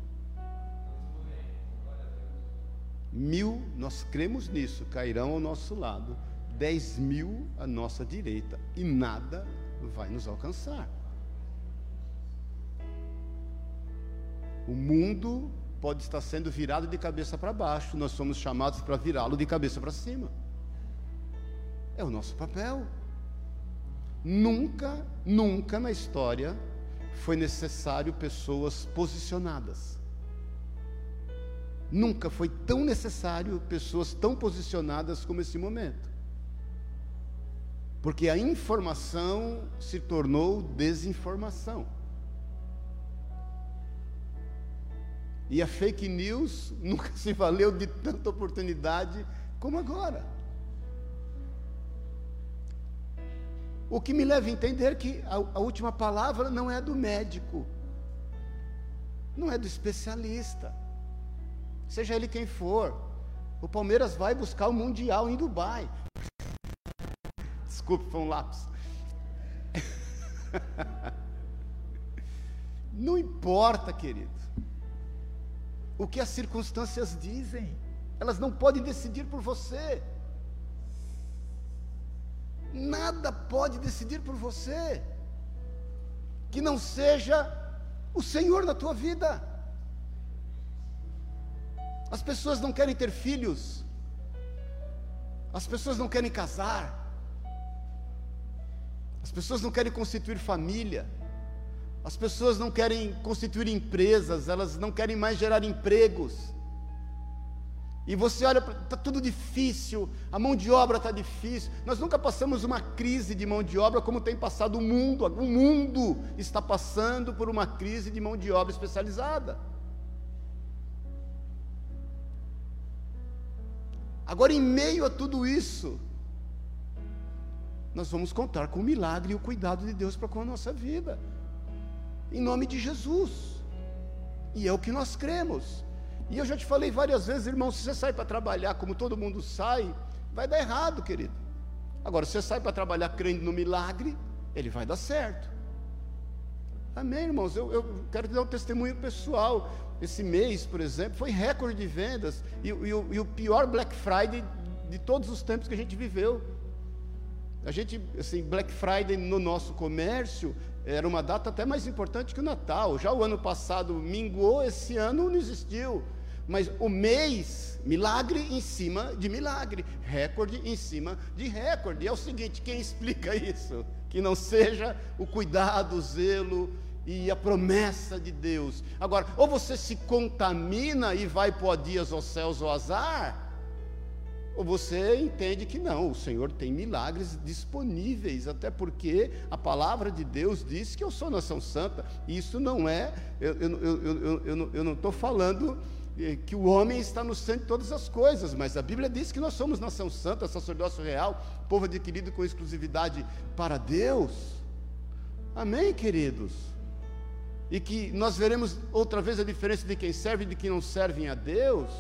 S1: Mil, nós cremos nisso, cairão ao nosso lado, dez mil à nossa direita, e nada vai nos alcançar. O mundo pode estar sendo virado de cabeça para baixo, nós somos chamados para virá-lo de cabeça para cima. É o nosso papel. Nunca, nunca na história foi necessário pessoas posicionadas. Nunca foi tão necessário pessoas tão posicionadas como esse momento. Porque a informação se tornou desinformação. E a fake news nunca se valeu de tanta oportunidade como agora. O que me leva a entender que a, a última palavra não é do médico, não é do especialista, seja ele quem for. O Palmeiras vai buscar o Mundial em Dubai. Desculpe, foi um lápis. Não importa, querido, o que as circunstâncias dizem, elas não podem decidir por você. Nada pode decidir por você que não seja o Senhor na tua vida. As pessoas não querem ter filhos, as pessoas não querem casar, as pessoas não querem constituir família, as pessoas não querem constituir empresas, elas não querem mais gerar empregos. E você olha, está tudo difícil, a mão de obra está difícil. Nós nunca passamos uma crise de mão de obra como tem passado o mundo. O mundo está passando por uma crise de mão de obra especializada. Agora, em meio a tudo isso, nós vamos contar com o milagre e o cuidado de Deus para com a nossa vida, em nome de Jesus, e é o que nós cremos. E eu já te falei várias vezes, irmão, se você sai para trabalhar como todo mundo sai, vai dar errado, querido. Agora, se você sai para trabalhar crendo no milagre, ele vai dar certo. Amém, irmãos? Eu, eu quero te dar um testemunho pessoal. Esse mês, por exemplo, foi recorde de vendas e, e, e o pior Black Friday de todos os tempos que a gente viveu. A gente, assim, Black Friday no nosso comércio era uma data até mais importante que o Natal. Já o ano passado minguou, esse ano não existiu. Mas o mês, milagre em cima de milagre, recorde em cima de recorde. É o seguinte: quem explica isso? Que não seja o cuidado, o zelo, e a promessa de Deus. Agora, ou você se contamina e vai pôr dias aos céus ou azar, ou você entende que não, o Senhor tem milagres disponíveis, até porque a palavra de Deus diz que eu sou nação santa, e isso não é, eu, eu, eu, eu, eu não estou falando que o homem está no centro de todas as coisas, mas a Bíblia diz que nós somos nação santa, sacerdócio real, povo adquirido com exclusividade para Deus. Amém, queridos? e que nós veremos outra vez a diferença de quem serve e de quem não serve a Deus.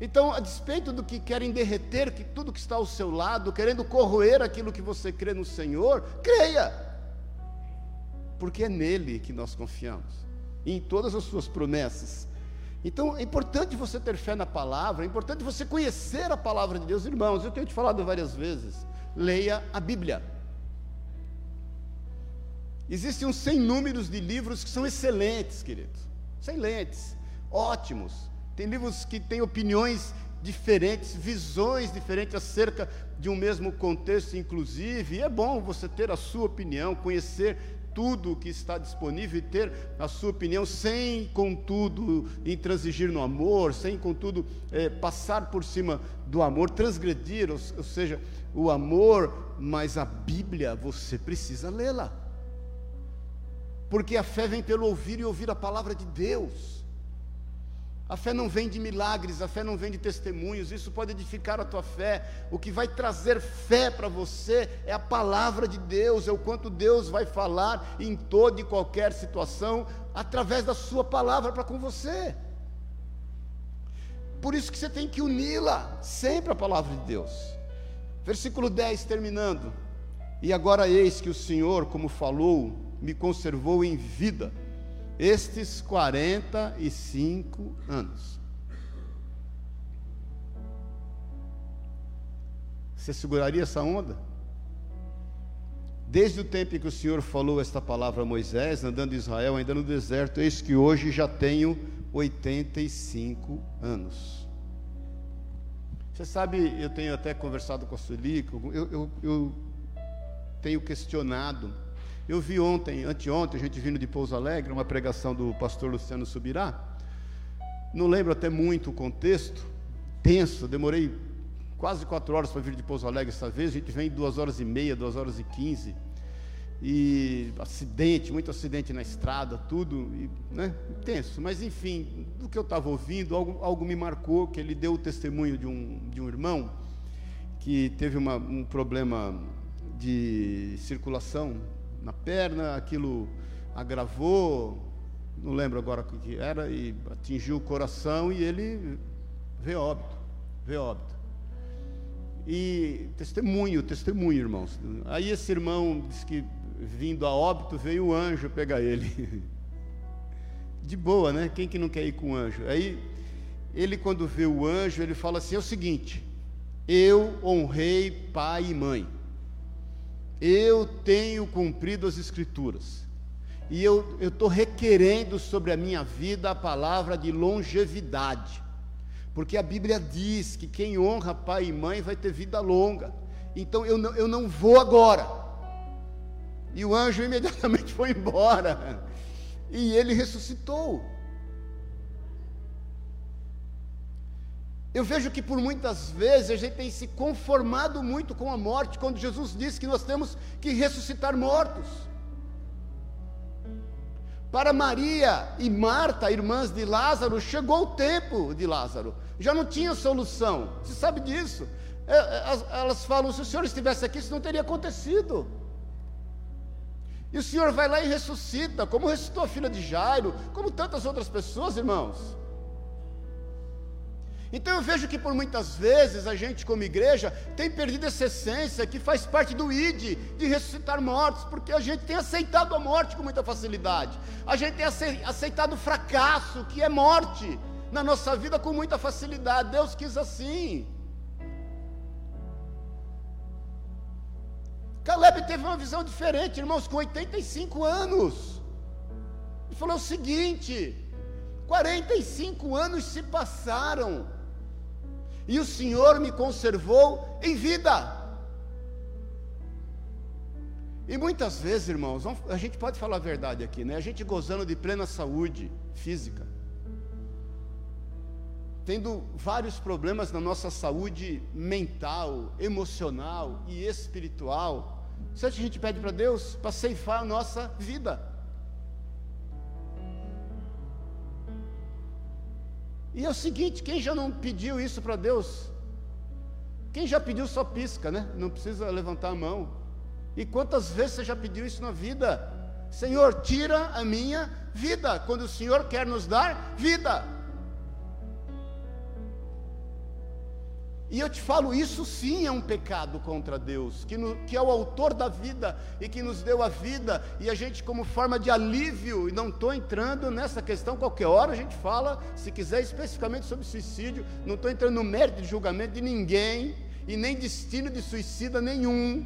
S1: Então, a despeito do que querem derreter que tudo que está ao seu lado, querendo corroer aquilo que você crê no Senhor, creia, porque é nele que nós confiamos, em todas as suas promessas. Então, é importante você ter fé na palavra, é importante você conhecer a palavra de Deus, irmãos. Eu tenho te falado várias vezes, leia a Bíblia. Existem um sem números de livros que são excelentes, queridos. Excelentes, ótimos. Tem livros que têm opiniões diferentes, visões diferentes acerca de um mesmo contexto, inclusive. E é bom você ter a sua opinião, conhecer tudo o que está disponível e ter a sua opinião, sem, contudo, intransigir no amor, sem, contudo, é, passar por cima do amor, transgredir, ou, ou seja, o amor, mas a Bíblia você precisa lê-la porque a fé vem pelo ouvir e ouvir a palavra de Deus. A fé não vem de milagres, a fé não vem de testemunhos, isso pode edificar a tua fé. O que vai trazer fé para você é a palavra de Deus, é o quanto Deus vai falar em toda e qualquer situação, através da Sua palavra para com você. Por isso que você tem que uni-la sempre à palavra de Deus. Versículo 10 terminando. E agora eis que o Senhor, como falou, me conservou em vida estes 45 anos. Você seguraria essa onda? Desde o tempo em que o Senhor falou esta palavra a Moisés, andando em Israel, ainda no deserto, eis que hoje já tenho 85 anos. Você sabe, eu tenho até conversado com a Sueli, eu, eu, eu tenho questionado eu vi ontem, anteontem, a gente vindo de Pouso Alegre, uma pregação do pastor Luciano Subirá. Não lembro até muito o contexto, tenso, demorei quase quatro horas para vir de Pouso Alegre essa vez, a gente vem duas horas e meia, duas horas e quinze. e acidente, muito acidente na estrada, tudo, e, né, intenso. Mas enfim, do que eu estava ouvindo, algo, algo me marcou, que ele deu o testemunho de um, de um irmão que teve uma, um problema de circulação na perna, aquilo agravou, não lembro agora o que era, e atingiu o coração e ele veio óbito, veio óbito. E testemunho, testemunho, irmãos. Aí esse irmão disse que vindo a óbito, veio o anjo pegar ele. De boa, né? Quem que não quer ir com o anjo? Aí, ele quando vê o anjo, ele fala assim: é o seguinte, eu honrei pai e mãe, eu tenho cumprido as escrituras, e eu estou requerendo sobre a minha vida a palavra de longevidade, porque a Bíblia diz que quem honra pai e mãe vai ter vida longa, então eu não, eu não vou agora, e o anjo imediatamente foi embora. E ele ressuscitou. Eu vejo que por muitas vezes a gente tem se conformado muito com a morte, quando Jesus disse que nós temos que ressuscitar mortos. Para Maria e Marta, irmãs de Lázaro, chegou o tempo de Lázaro, já não tinha solução, você sabe disso. É, é, elas falam: se o senhor estivesse aqui, isso não teria acontecido. E o Senhor vai lá e ressuscita, como ressuscitou a filha de Jairo, como tantas outras pessoas, irmãos. Então eu vejo que por muitas vezes a gente, como igreja, tem perdido essa essência que faz parte do ID, de ressuscitar mortos, porque a gente tem aceitado a morte com muita facilidade, a gente tem aceitado o fracasso, que é morte, na nossa vida com muita facilidade. Deus quis assim. Caleb teve uma visão diferente, irmãos, com 85 anos. Ele falou o seguinte: 45 anos se passaram, e o Senhor me conservou em vida. E muitas vezes, irmãos, a gente pode falar a verdade aqui, né? A gente gozando de plena saúde física, tendo vários problemas na nossa saúde mental, emocional e espiritual, que a gente pede para Deus para ceifar a nossa vida? E é o seguinte: quem já não pediu isso para Deus? Quem já pediu só pisca, né? Não precisa levantar a mão. E quantas vezes você já pediu isso na vida? Senhor, tira a minha vida, quando o Senhor quer nos dar vida. E eu te falo, isso sim é um pecado contra Deus, que, no, que, é o autor da vida e que nos deu a vida, e a gente, como forma de alívio, e não estou entrando nessa questão, qualquer hora a gente fala, se quiser, especificamente sobre suicídio, não estou entrando no mérito de julgamento de ninguém, e nem destino de suicida nenhum,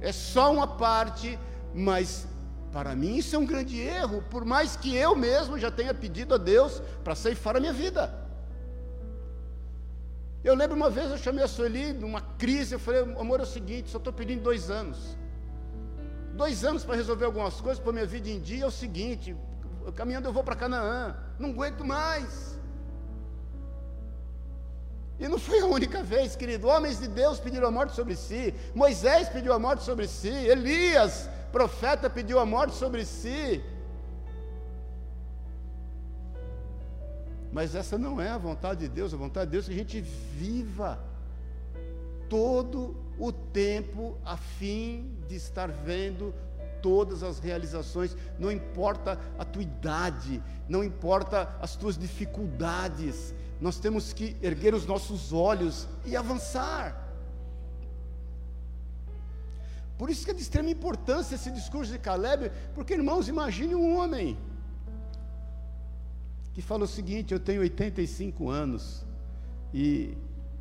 S1: é só uma parte, mas para mim isso é um grande erro, por mais que eu mesmo já tenha pedido a Deus para ceifar a minha vida. Eu lembro uma vez eu chamei a Sueli numa crise, eu falei, amor, é o seguinte, só estou pedindo dois anos. Dois anos para resolver algumas coisas, para minha vida em dia, é o seguinte, caminhando eu vou para Canaã, não aguento mais. E não foi a única vez, querido. Homens de Deus pediram a morte sobre si, Moisés pediu a morte sobre si, Elias, profeta, pediu a morte sobre si. Mas essa não é a vontade de Deus, a vontade de Deus é que a gente viva todo o tempo a fim de estar vendo todas as realizações, não importa a tua idade, não importa as tuas dificuldades, nós temos que erguer os nossos olhos e avançar. Por isso que é de extrema importância esse discurso de Caleb, porque irmãos, imagine um homem que fala o seguinte: eu tenho 85 anos e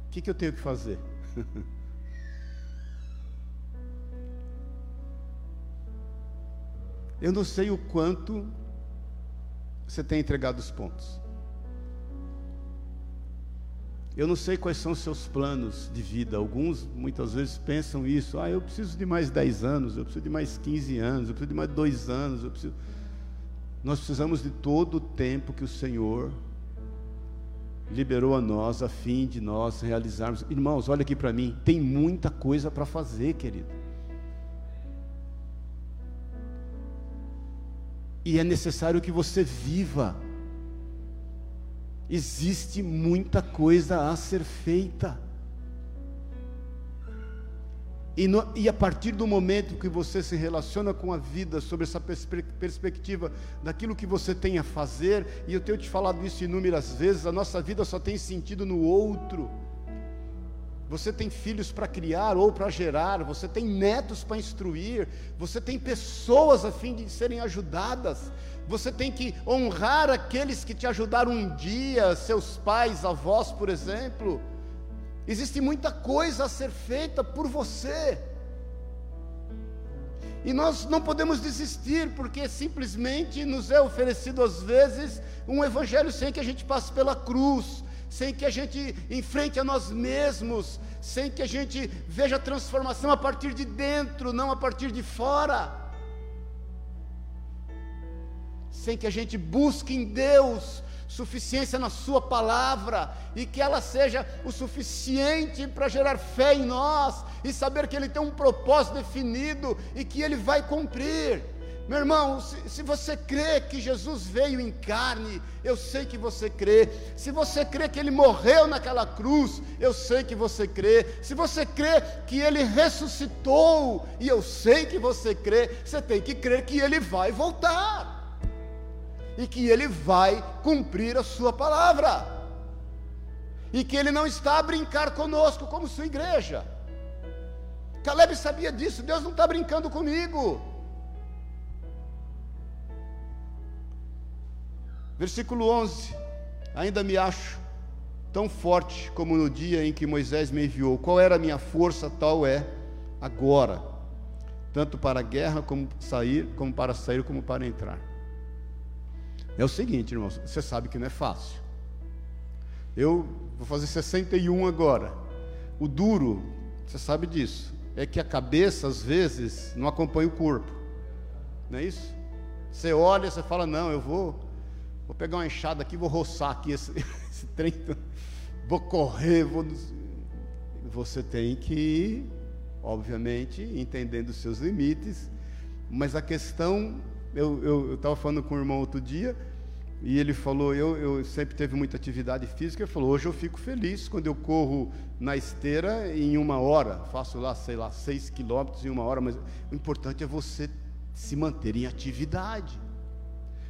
S1: o que, que eu tenho que fazer? eu não sei o quanto você tem entregado os pontos. Eu não sei quais são os seus planos de vida. Alguns muitas vezes pensam isso. Ah, eu preciso de mais 10 anos, eu preciso de mais 15 anos, eu preciso de mais 2 anos, eu preciso. Nós precisamos de todo o tempo que o Senhor liberou a nós a fim de nós realizarmos. Irmãos, olha aqui para mim, tem muita coisa para fazer, querido. E é necessário que você viva. Existe muita coisa a ser feita. E, no, e, a partir do momento que você se relaciona com a vida, sobre essa perspe perspectiva daquilo que você tem a fazer, e eu tenho te falado isso inúmeras vezes, a nossa vida só tem sentido no outro. Você tem filhos para criar ou para gerar, você tem netos para instruir, você tem pessoas a fim de serem ajudadas, você tem que honrar aqueles que te ajudaram um dia, seus pais, avós, por exemplo. Existe muita coisa a ser feita por você. E nós não podemos desistir, porque simplesmente nos é oferecido às vezes um evangelho sem que a gente passe pela cruz, sem que a gente enfrente a nós mesmos, sem que a gente veja a transformação a partir de dentro, não a partir de fora. Sem que a gente busque em Deus suficiência na Sua palavra e que ela seja o suficiente para gerar fé em nós e saber que Ele tem um propósito definido e que Ele vai cumprir. Meu irmão, se, se, você crê que Jesus veio em carne, eu sei que você crê. Se você crê que Ele morreu naquela cruz, eu sei que você crê. Se você crê que Ele ressuscitou, e eu sei que você crê, você tem que crer que Ele vai voltar e que Ele vai cumprir a Sua palavra, e que Ele não está a brincar conosco como sua igreja. Caleb sabia disso, Deus não está brincando comigo. Versículo 11: Ainda me acho tão forte como no dia em que Moisés me enviou. Qual era a minha força, tal é agora, tanto para a guerra como sair, como para sair, como para entrar. É o seguinte, irmãos, você sabe que não é fácil. Eu vou fazer 61 agora. O duro, você sabe disso, é que a cabeça às vezes não acompanha o corpo. Não é isso? Você olha, você fala: "Não, eu vou vou pegar uma enxada aqui, vou roçar aqui esse, esse trem, vou correr, vou você tem que ir, obviamente, entendendo os seus limites, mas a questão eu estava falando com o irmão outro dia, e ele falou, eu, eu sempre teve muita atividade física, ele falou, hoje eu fico feliz quando eu corro na esteira em uma hora, faço lá, sei lá, seis quilômetros em uma hora, mas o importante é você se manter em atividade.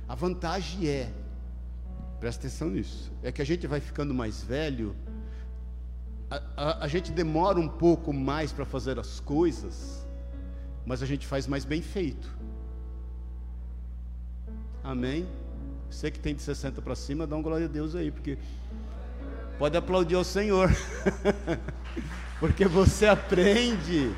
S1: A vantagem é, presta atenção nisso, é que a gente vai ficando mais velho, a, a, a gente demora um pouco mais para fazer as coisas, mas a gente faz mais bem feito. Amém? Você que tem de 60 para cima, dá um glória a Deus aí, porque pode aplaudir ao Senhor, porque você aprende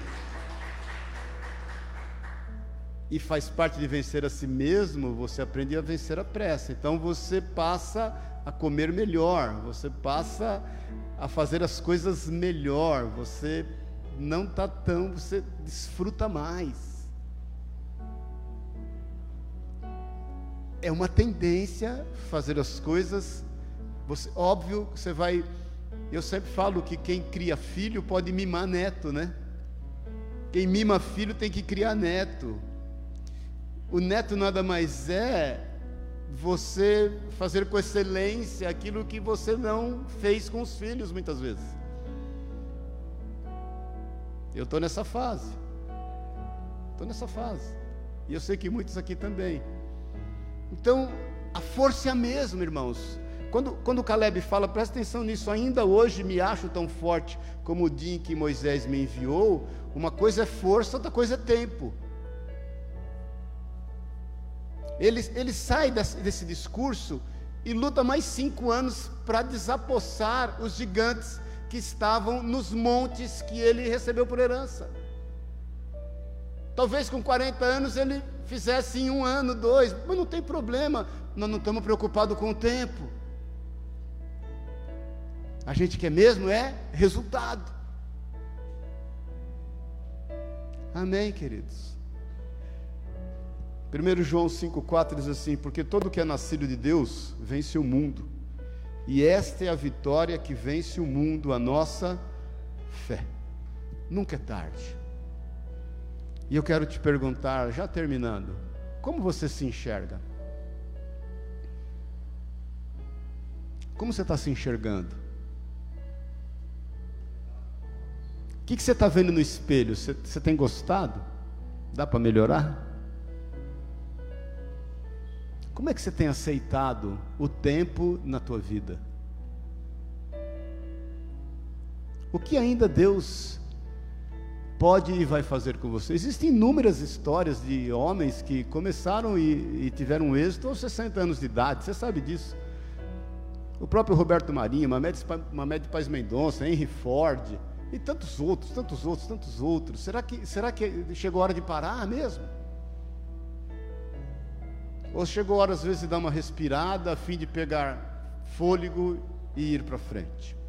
S1: e faz parte de vencer a si mesmo, você aprende a vencer a pressa. Então você passa a comer melhor, você passa a fazer as coisas melhor, você não está tão, você desfruta mais. É uma tendência fazer as coisas. Você, óbvio, você vai. Eu sempre falo que quem cria filho pode mimar neto, né? Quem mima filho tem que criar neto. O neto nada mais é você fazer com excelência aquilo que você não fez com os filhos muitas vezes. Eu estou nessa fase. Estou nessa fase. E eu sei que muitos aqui também. Então, a força é a mesma, irmãos. Quando, quando Caleb fala, presta atenção nisso, ainda hoje me acho tão forte como o dia em que Moisés me enviou, uma coisa é força, outra coisa é tempo. Ele, ele sai desse, desse discurso e luta mais cinco anos para desapossar os gigantes que estavam nos montes que ele recebeu por herança. Talvez com 40 anos ele fizesse em um ano, dois, mas não tem problema, nós não estamos preocupados com o tempo. A gente quer mesmo é resultado. Amém, queridos. 1 João 5,4 diz assim: Porque todo que é nascido de Deus vence o mundo, e esta é a vitória que vence o mundo, a nossa fé. Nunca é tarde. E eu quero te perguntar, já terminando, como você se enxerga? Como você está se enxergando? O que, que, você está vendo no espelho? Você, você tem gostado? Dá para melhorar? Como é que você tem aceitado o tempo na tua vida? O que ainda Deus pode e vai fazer com você? Existem inúmeras histórias de homens que começaram e, e tiveram êxito aos 60 anos de idade, você sabe disso. O próprio Roberto Marinho, Mamed, Mamed Paz Mendonça, Henry Ford, e tantos outros, tantos outros, tantos outros. Será que, será que chegou a hora de parar mesmo? Ou chegou a hora, às vezes, de dar uma respirada a fim de pegar fôlego e ir para frente?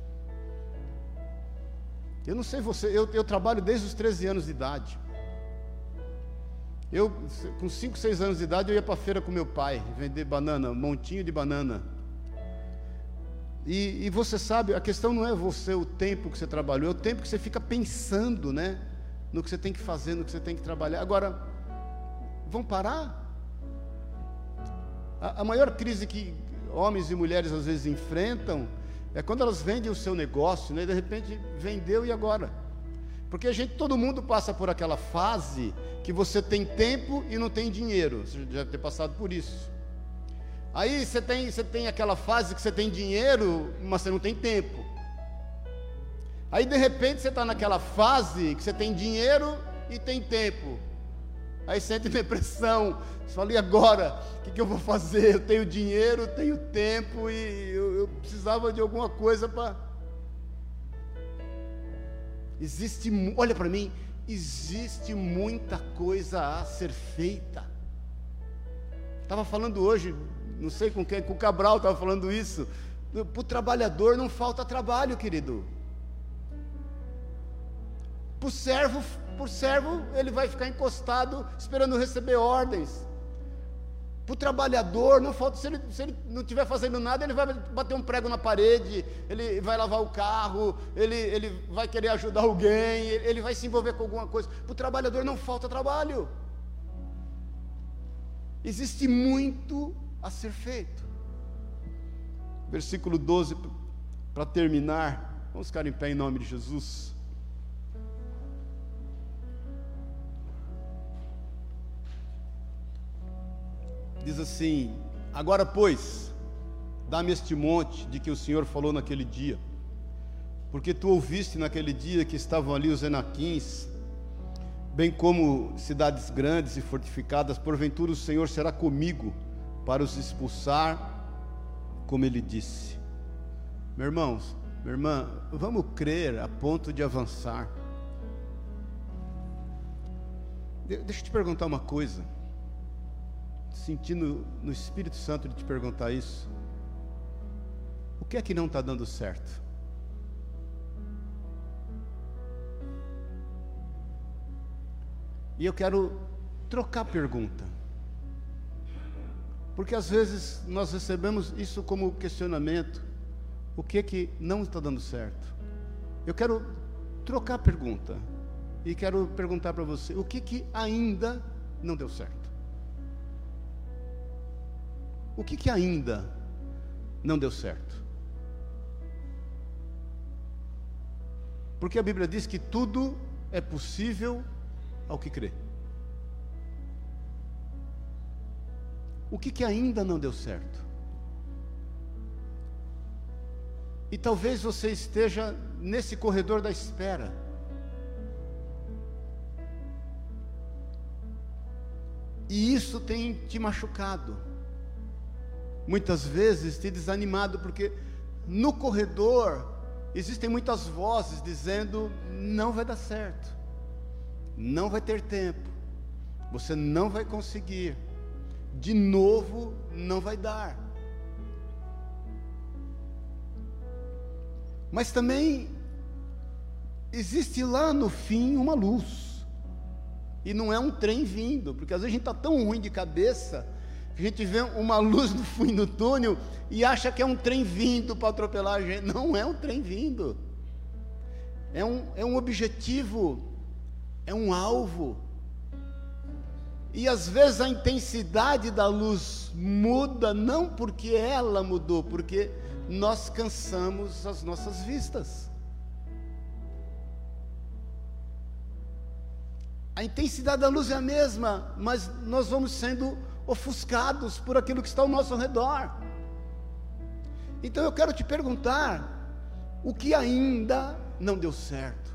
S1: Eu não sei você, eu, eu trabalho desde os 13 anos de idade. Eu, com 5, 6 anos de idade, eu ia para a feira com meu pai, vender banana, um montinho de banana. E, e, você sabe, a questão não é você o tempo que você trabalhou, é o tempo que você fica pensando, né? No que você tem que fazer, no que você tem que trabalhar. Agora, vão parar? A, a maior crise que homens e mulheres às vezes enfrentam é quando elas vendem o seu negócio, né? De repente vendeu e agora? Porque a gente, todo mundo passa por aquela fase que você tem tempo e não tem dinheiro. Você já deve ter passado por isso. Aí você tem, você tem aquela fase que você tem dinheiro, mas você não tem tempo. Aí de repente você está naquela fase que você tem dinheiro e tem tempo. Aí sente depressão. E agora? O que, que, eu vou fazer? Eu tenho dinheiro, tenho tempo e eu, eu precisava de alguma coisa para. Existe, olha para mim, existe muita coisa a ser feita. Estava falando hoje não sei com quem, com o Cabral estava falando isso. Para o trabalhador não falta trabalho, querido. O servo, por servo, ele vai ficar encostado esperando receber ordens. Para o trabalhador, não falta, se ele, se ele não estiver fazendo nada, ele vai bater um prego na parede, ele vai lavar o carro, ele, ele vai querer ajudar alguém, ele vai se envolver com alguma coisa. Para o trabalhador não falta trabalho. Existe muito a ser feito. Versículo 12, para terminar, vamos ficar em pé em nome de Jesus. Diz assim: Agora, pois, dá-me este monte de que o Senhor falou naquele dia, porque tu ouviste naquele dia que estavam ali os enaquins, bem como cidades grandes e fortificadas, porventura o Senhor será comigo para os expulsar, como ele disse. Meus irmãos, minha irmã, vamos crer a ponto de avançar. Deixa eu te perguntar uma coisa. Sentindo no Espírito Santo de te perguntar isso. O que é que não está dando certo? E eu quero trocar a pergunta. Porque às vezes nós recebemos isso como questionamento. O que é que não está dando certo? Eu quero trocar a pergunta e quero perguntar para você: o que que ainda não deu certo? O que que ainda não deu certo? Porque a Bíblia diz que tudo é possível ao que crê. o que, que ainda não deu certo. E talvez você esteja nesse corredor da espera. E isso tem te machucado. Muitas vezes te desanimado, porque no corredor existem muitas vozes dizendo: não vai dar certo, não vai ter tempo, você não vai conseguir de novo não vai dar. Mas também existe lá no fim uma luz. E não é um trem vindo, porque às vezes a gente está tão ruim de cabeça a gente vê uma luz no fim do túnel e acha que é um trem vindo para atropelar a gente. Não é um trem vindo. É um, é um objetivo, é um alvo. E às vezes a intensidade da luz muda, não porque ela mudou, porque nós cansamos as nossas vistas. A intensidade da luz é a mesma, mas nós vamos sendo ofuscados por aquilo que está ao nosso redor. Então eu quero te perguntar: o que ainda não deu certo?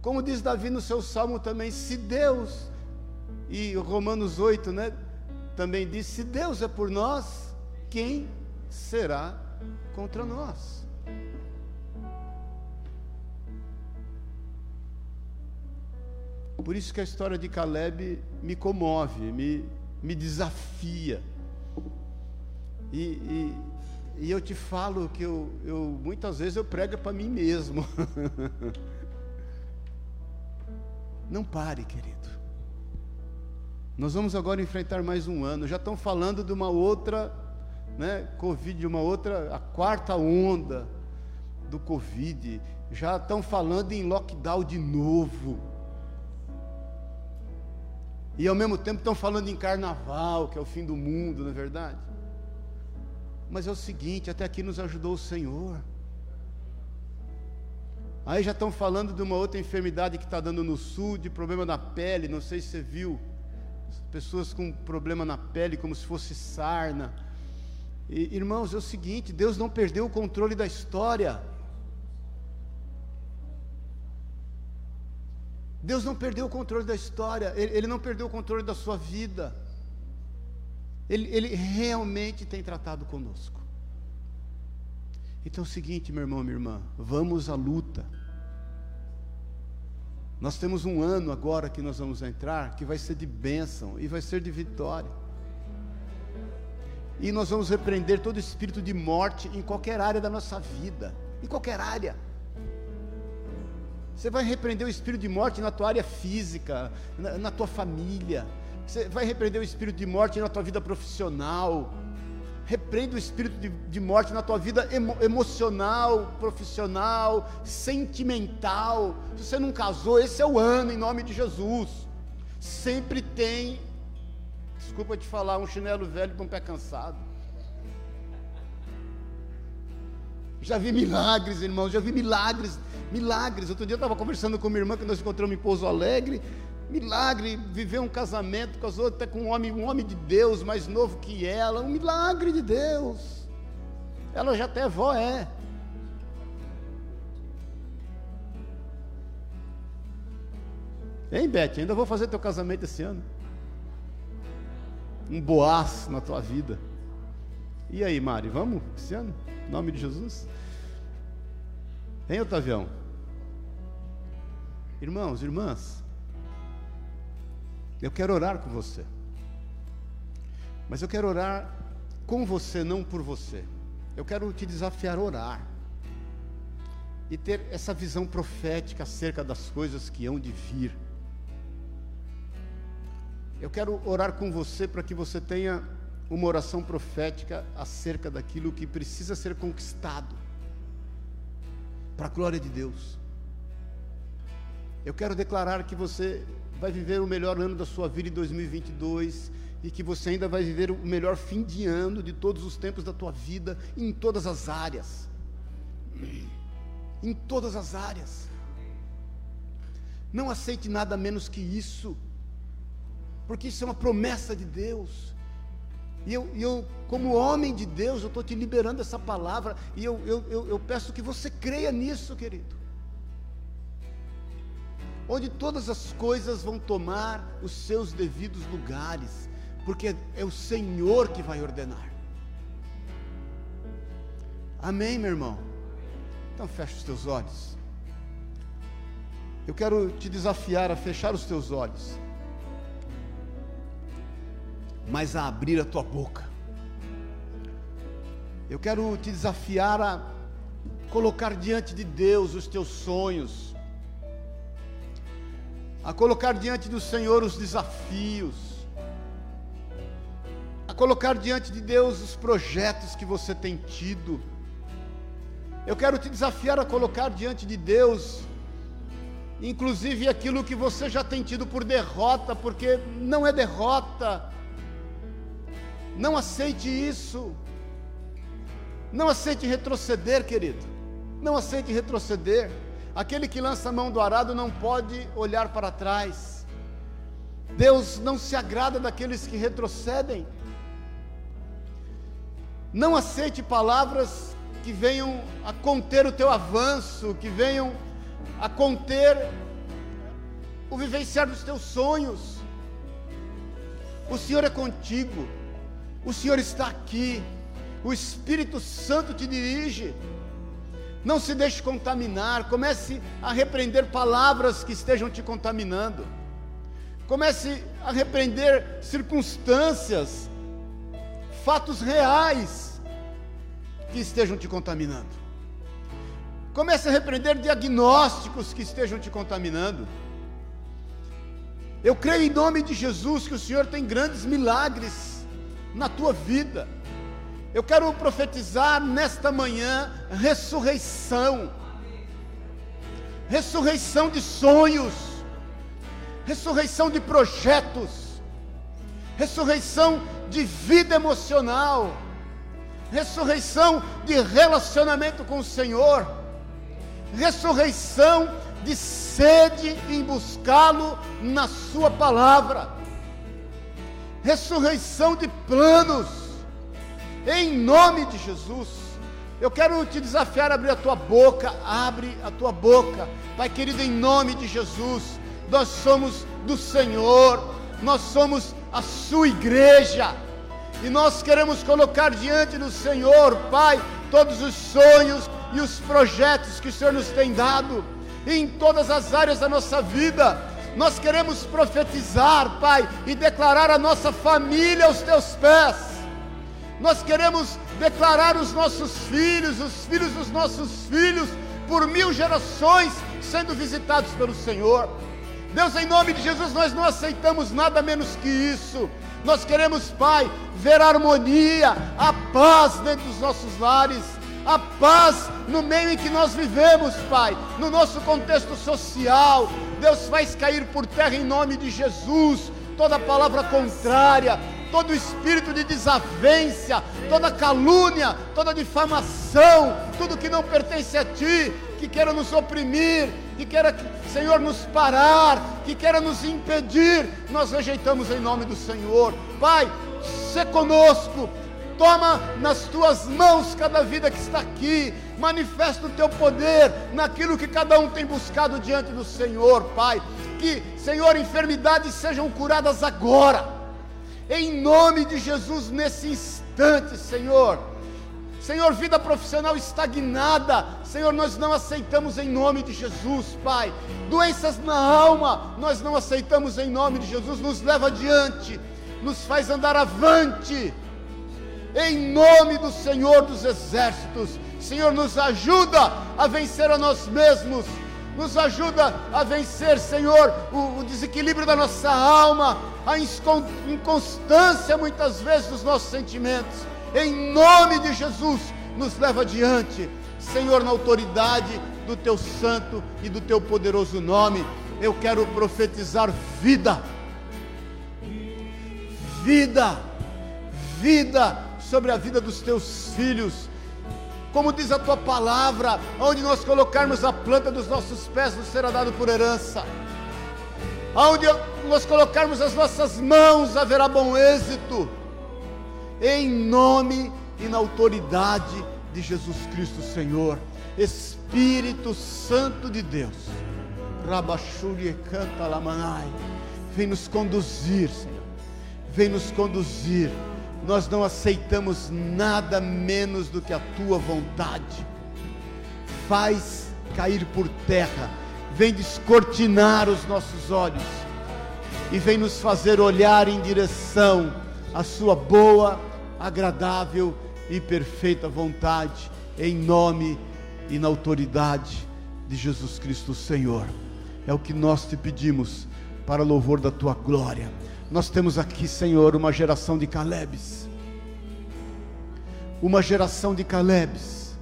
S1: Como diz Davi no seu salmo também, se Deus, e Romanos 8, né, também diz: se Deus é por nós, quem será contra nós? Por isso que a história de Caleb me comove, me, me desafia. E, e, e eu te falo que eu, eu muitas vezes eu prego para mim mesmo. Não pare, querido. Nós vamos agora enfrentar mais um ano. Já estão falando de uma outra, né, Covid, uma outra, a quarta onda do Covid. Já estão falando em lockdown de novo. E ao mesmo tempo estão falando em carnaval, que é o fim do mundo, não é verdade? Mas é o seguinte, até aqui nos ajudou o Senhor. Aí já estão falando de uma outra enfermidade que está dando no sul, de problema na pele, não sei se você viu. Pessoas com problema na pele, como se fosse sarna. E, irmãos, é o seguinte: Deus não perdeu o controle da história. Deus não perdeu o controle da história, Ele, ele não perdeu o controle da sua vida. Ele, ele realmente tem tratado conosco. Então é o seguinte, meu irmão, minha irmã, vamos à luta. Nós temos um ano agora que nós vamos entrar, que vai ser de bênção e vai ser de vitória. E nós vamos repreender todo espírito de morte em qualquer área da nossa vida, em qualquer área. Você vai repreender o espírito de morte na tua área física, na, na tua família. Você vai repreender o espírito de morte na tua vida profissional repreende o espírito de, de morte na tua vida emo, emocional, profissional, sentimental. Se você não casou, esse é o ano em nome de Jesus. Sempre tem, desculpa te falar, um chinelo velho para um pé cansado. Já vi milagres, irmãos, já vi milagres, milagres. Outro dia eu estava conversando com minha irmã que nós encontramos em Pouso Alegre milagre viver um casamento, casou até com um homem, um homem de Deus mais novo que ela, um milagre de Deus. Ela já até vó é. Hein, Beth? Ainda vou fazer teu casamento esse ano. Um boaz na tua vida. E aí, Mari, vamos esse ano? Em nome de Jesus? Hein, Otavião? Irmãos, irmãs, eu quero orar com você. Mas eu quero orar com você, não por você. Eu quero te desafiar a orar. E ter essa visão profética acerca das coisas que hão de vir. Eu quero orar com você para que você tenha uma oração profética acerca daquilo que precisa ser conquistado para a glória de Deus. Eu quero declarar que você vai viver o melhor ano da sua vida em 2022 e que você ainda vai viver o melhor fim de ano de todos os tempos da tua vida em todas as áreas. Em todas as áreas. Não aceite nada menos que isso, porque isso é uma promessa de Deus. E eu, eu como homem de Deus, eu estou te liberando essa palavra, e eu, eu, eu, eu peço que você creia nisso, querido onde todas as coisas vão tomar os seus devidos lugares, porque é o Senhor que vai ordenar. Amém, meu irmão? Então fecha os teus olhos. Eu quero te desafiar a fechar os teus olhos, mas a abrir a tua boca. Eu quero te desafiar a colocar diante de Deus os teus sonhos, a colocar diante do Senhor os desafios, a colocar diante de Deus os projetos que você tem tido. Eu quero te desafiar a colocar diante de Deus inclusive aquilo que você já tem tido por derrota, porque não é derrota. Não aceite isso. Não aceite retroceder, querido. Não aceite retroceder. Aquele que lança a mão do arado não pode olhar para trás. Deus não se agrada daqueles que retrocedem. Não aceite palavras que venham a conter o teu avanço, que venham a conter o vivenciar dos teus sonhos. O Senhor é contigo, o Senhor está aqui, o Espírito Santo te dirige. Não se deixe contaminar, comece a repreender palavras que estejam te contaminando. Comece a repreender circunstâncias, fatos reais que estejam te contaminando. Comece a repreender diagnósticos que estejam te contaminando. Eu creio em nome de Jesus que o Senhor tem grandes milagres na tua vida. Eu quero profetizar nesta manhã ressurreição. Ressurreição de sonhos, ressurreição de projetos, ressurreição de vida emocional, ressurreição de relacionamento com o Senhor, ressurreição de sede em buscá-lo na Sua palavra, ressurreição de planos, em nome de Jesus. Eu quero te desafiar a abrir a tua boca, abre a tua boca, Pai querido, em nome de Jesus. Nós somos do Senhor, nós somos a sua igreja, e nós queremos colocar diante do Senhor, Pai, todos os sonhos e os projetos que o Senhor nos tem dado, em todas as áreas da nossa vida. Nós queremos profetizar, Pai, e declarar a nossa família aos teus pés nós queremos declarar os nossos filhos, os filhos dos nossos filhos, por mil gerações sendo visitados pelo Senhor. Deus, em nome de Jesus, nós não aceitamos nada menos que isso. Nós queremos, Pai, ver a harmonia, a paz dentro dos nossos lares, a paz no meio em que nós vivemos, Pai, no nosso contexto social. Deus faz cair por terra em nome de Jesus toda palavra contrária, todo espírito de desavença, toda calúnia, toda difamação, tudo que não pertence a ti, que queira nos oprimir, que queira, Senhor, nos parar, que queira nos impedir, nós rejeitamos em nome do Senhor. Pai, se conosco, toma nas tuas mãos cada vida que está aqui, manifesta o teu poder naquilo que cada um tem buscado diante do Senhor, Pai. Que, Senhor, enfermidades sejam curadas agora em nome de Jesus, nesse instante, Senhor. Senhor, vida profissional estagnada, Senhor, nós não aceitamos em nome de Jesus, Pai. Doenças na alma, nós não aceitamos em nome de Jesus, nos leva adiante, nos faz andar avante, em nome do Senhor dos Exércitos. Senhor, nos ajuda a vencer a nós mesmos, nos ajuda a vencer, Senhor, o, o desequilíbrio da nossa alma, a inconstância muitas vezes dos nossos sentimentos. Em nome de Jesus, nos leva adiante, Senhor, na autoridade do teu santo e do teu poderoso nome. Eu quero profetizar vida, vida, vida sobre a vida dos teus filhos como diz a tua palavra, onde nós colocarmos a planta dos nossos pés, nos será dado por herança. Onde nós colocarmos as nossas mãos, haverá bom êxito. Em nome e na autoridade de Jesus Cristo, Senhor, Espírito Santo de Deus, Rabachuri canta lamanai, vem nos conduzir, Senhor, vem nos conduzir nós não aceitamos nada menos do que a tua vontade. Faz cair por terra, vem descortinar os nossos olhos e vem nos fazer olhar em direção à sua boa, agradável e perfeita vontade, em nome e na autoridade de Jesus Cristo, Senhor. É o que nós te pedimos para louvor da tua glória. Nós temos aqui, Senhor, uma geração de Calebes. Uma geração de Calebes.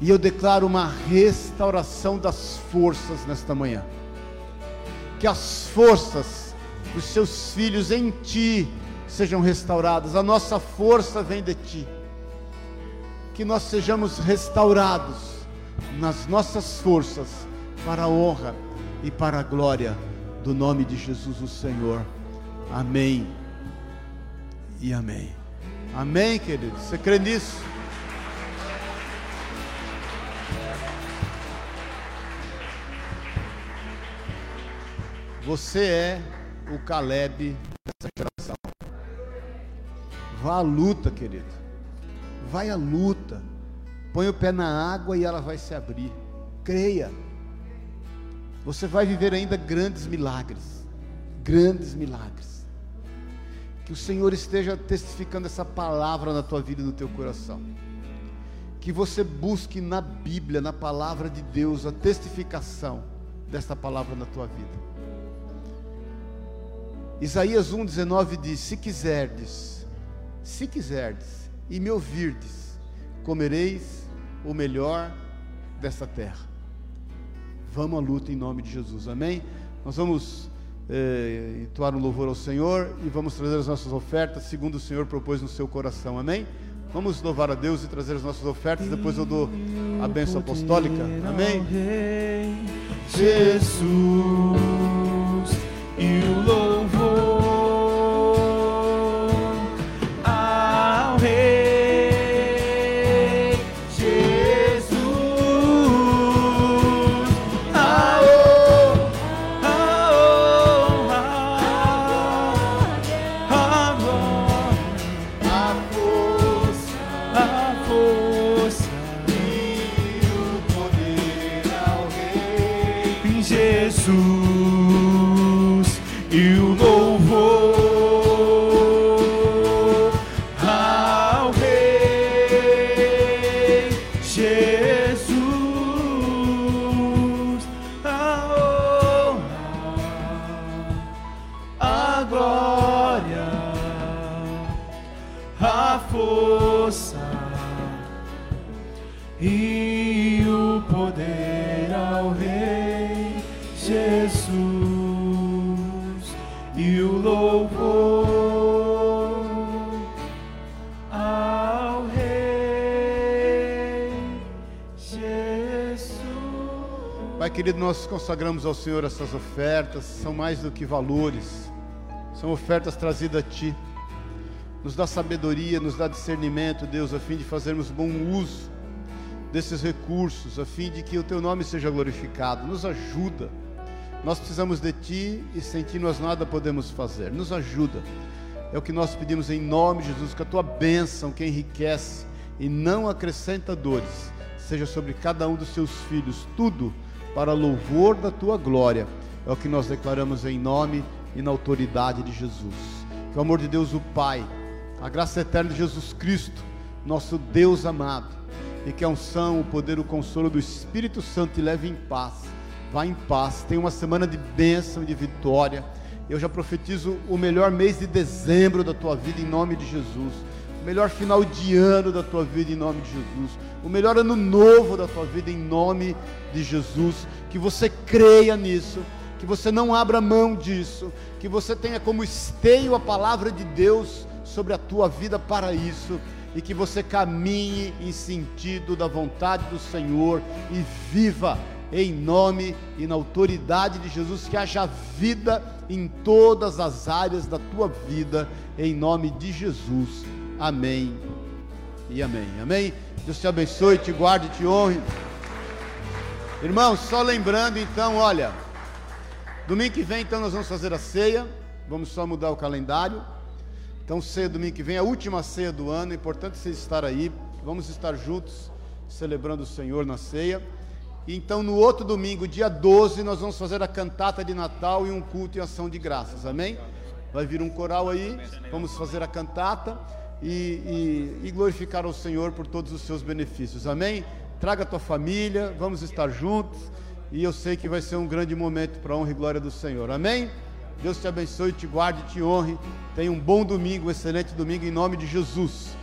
S1: E eu declaro uma restauração das forças nesta manhã. Que as forças dos seus filhos em ti sejam restauradas. A nossa força vem de ti. Que nós sejamos restaurados nas nossas forças para a honra e para a glória do nome de Jesus o Senhor. Amém. E amém. Amém, querido. Você crê nisso? Você é o Caleb dessa geração. Vá à luta, querido. Vai à luta. Põe o pé na água e ela vai se abrir. Creia. Você vai viver ainda grandes milagres. Grandes milagres. Que o Senhor esteja testificando essa palavra na tua vida e no teu coração. Que você busque na Bíblia, na palavra de Deus, a testificação desta palavra na tua vida. Isaías 1,19 diz: Se quiserdes, se quiserdes e me ouvirdes, comereis o melhor desta terra. Vamos à luta em nome de Jesus, amém? Nós vamos eh, entoar um louvor ao Senhor e vamos trazer as nossas ofertas, segundo o Senhor propôs no seu coração, amém? Vamos louvar a Deus e trazer as nossas ofertas, depois eu dou a bênção apostólica, amém?
S2: Jesus e o louvor.
S1: Querido, nós consagramos ao Senhor essas ofertas, são mais do que valores, são ofertas trazidas a Ti. Nos dá sabedoria, nos dá discernimento, Deus, a fim de fazermos bom uso desses recursos, a fim de que o Teu nome seja glorificado. Nos ajuda. Nós precisamos de Ti e sem Ti nós nada podemos fazer. Nos ajuda. É o que nós pedimos em nome de Jesus, que a Tua bênção, que enriquece e não acrescenta dores, seja sobre cada um dos Seus filhos, tudo para louvor da tua glória. É o que nós declaramos em nome e na autoridade de Jesus. Que o amor de Deus, o Pai, a graça eterna de Jesus Cristo, nosso Deus amado, e que a unção, o poder, o consolo do Espírito Santo te leve em paz. Vá em paz. Tenha uma semana de bênção e de vitória. Eu já profetizo o melhor mês de dezembro da tua vida em nome de Jesus melhor final de ano da tua vida em nome de Jesus, o melhor ano novo da tua vida em nome de Jesus. Que você creia nisso, que você não abra mão disso, que você tenha como esteio a palavra de Deus sobre a tua vida para isso. E que você caminhe em sentido da vontade do Senhor e viva em nome e na autoridade de Jesus, que haja vida em todas as áreas da tua vida, em nome de Jesus. Amém e amém. Amém? Deus te abençoe, te guarde, te honre. Irmãos, só lembrando então, olha, domingo que vem então nós vamos fazer a ceia, vamos só mudar o calendário. Então, ceia domingo que vem, a última ceia do ano, é importante vocês estar aí. Vamos estar juntos celebrando o Senhor na ceia. E então, no outro domingo, dia 12, nós vamos fazer a cantata de Natal e um culto em ação de graças. Amém? Vai vir um coral aí, vamos fazer a cantata e, e, e glorificar ao Senhor por todos os seus benefícios. Amém? Traga a tua família, vamos estar juntos e eu sei que vai ser um grande momento para a honra e glória do Senhor. Amém? Deus te abençoe, te guarde, te honre. Tenha um bom domingo, um excelente domingo em nome de Jesus.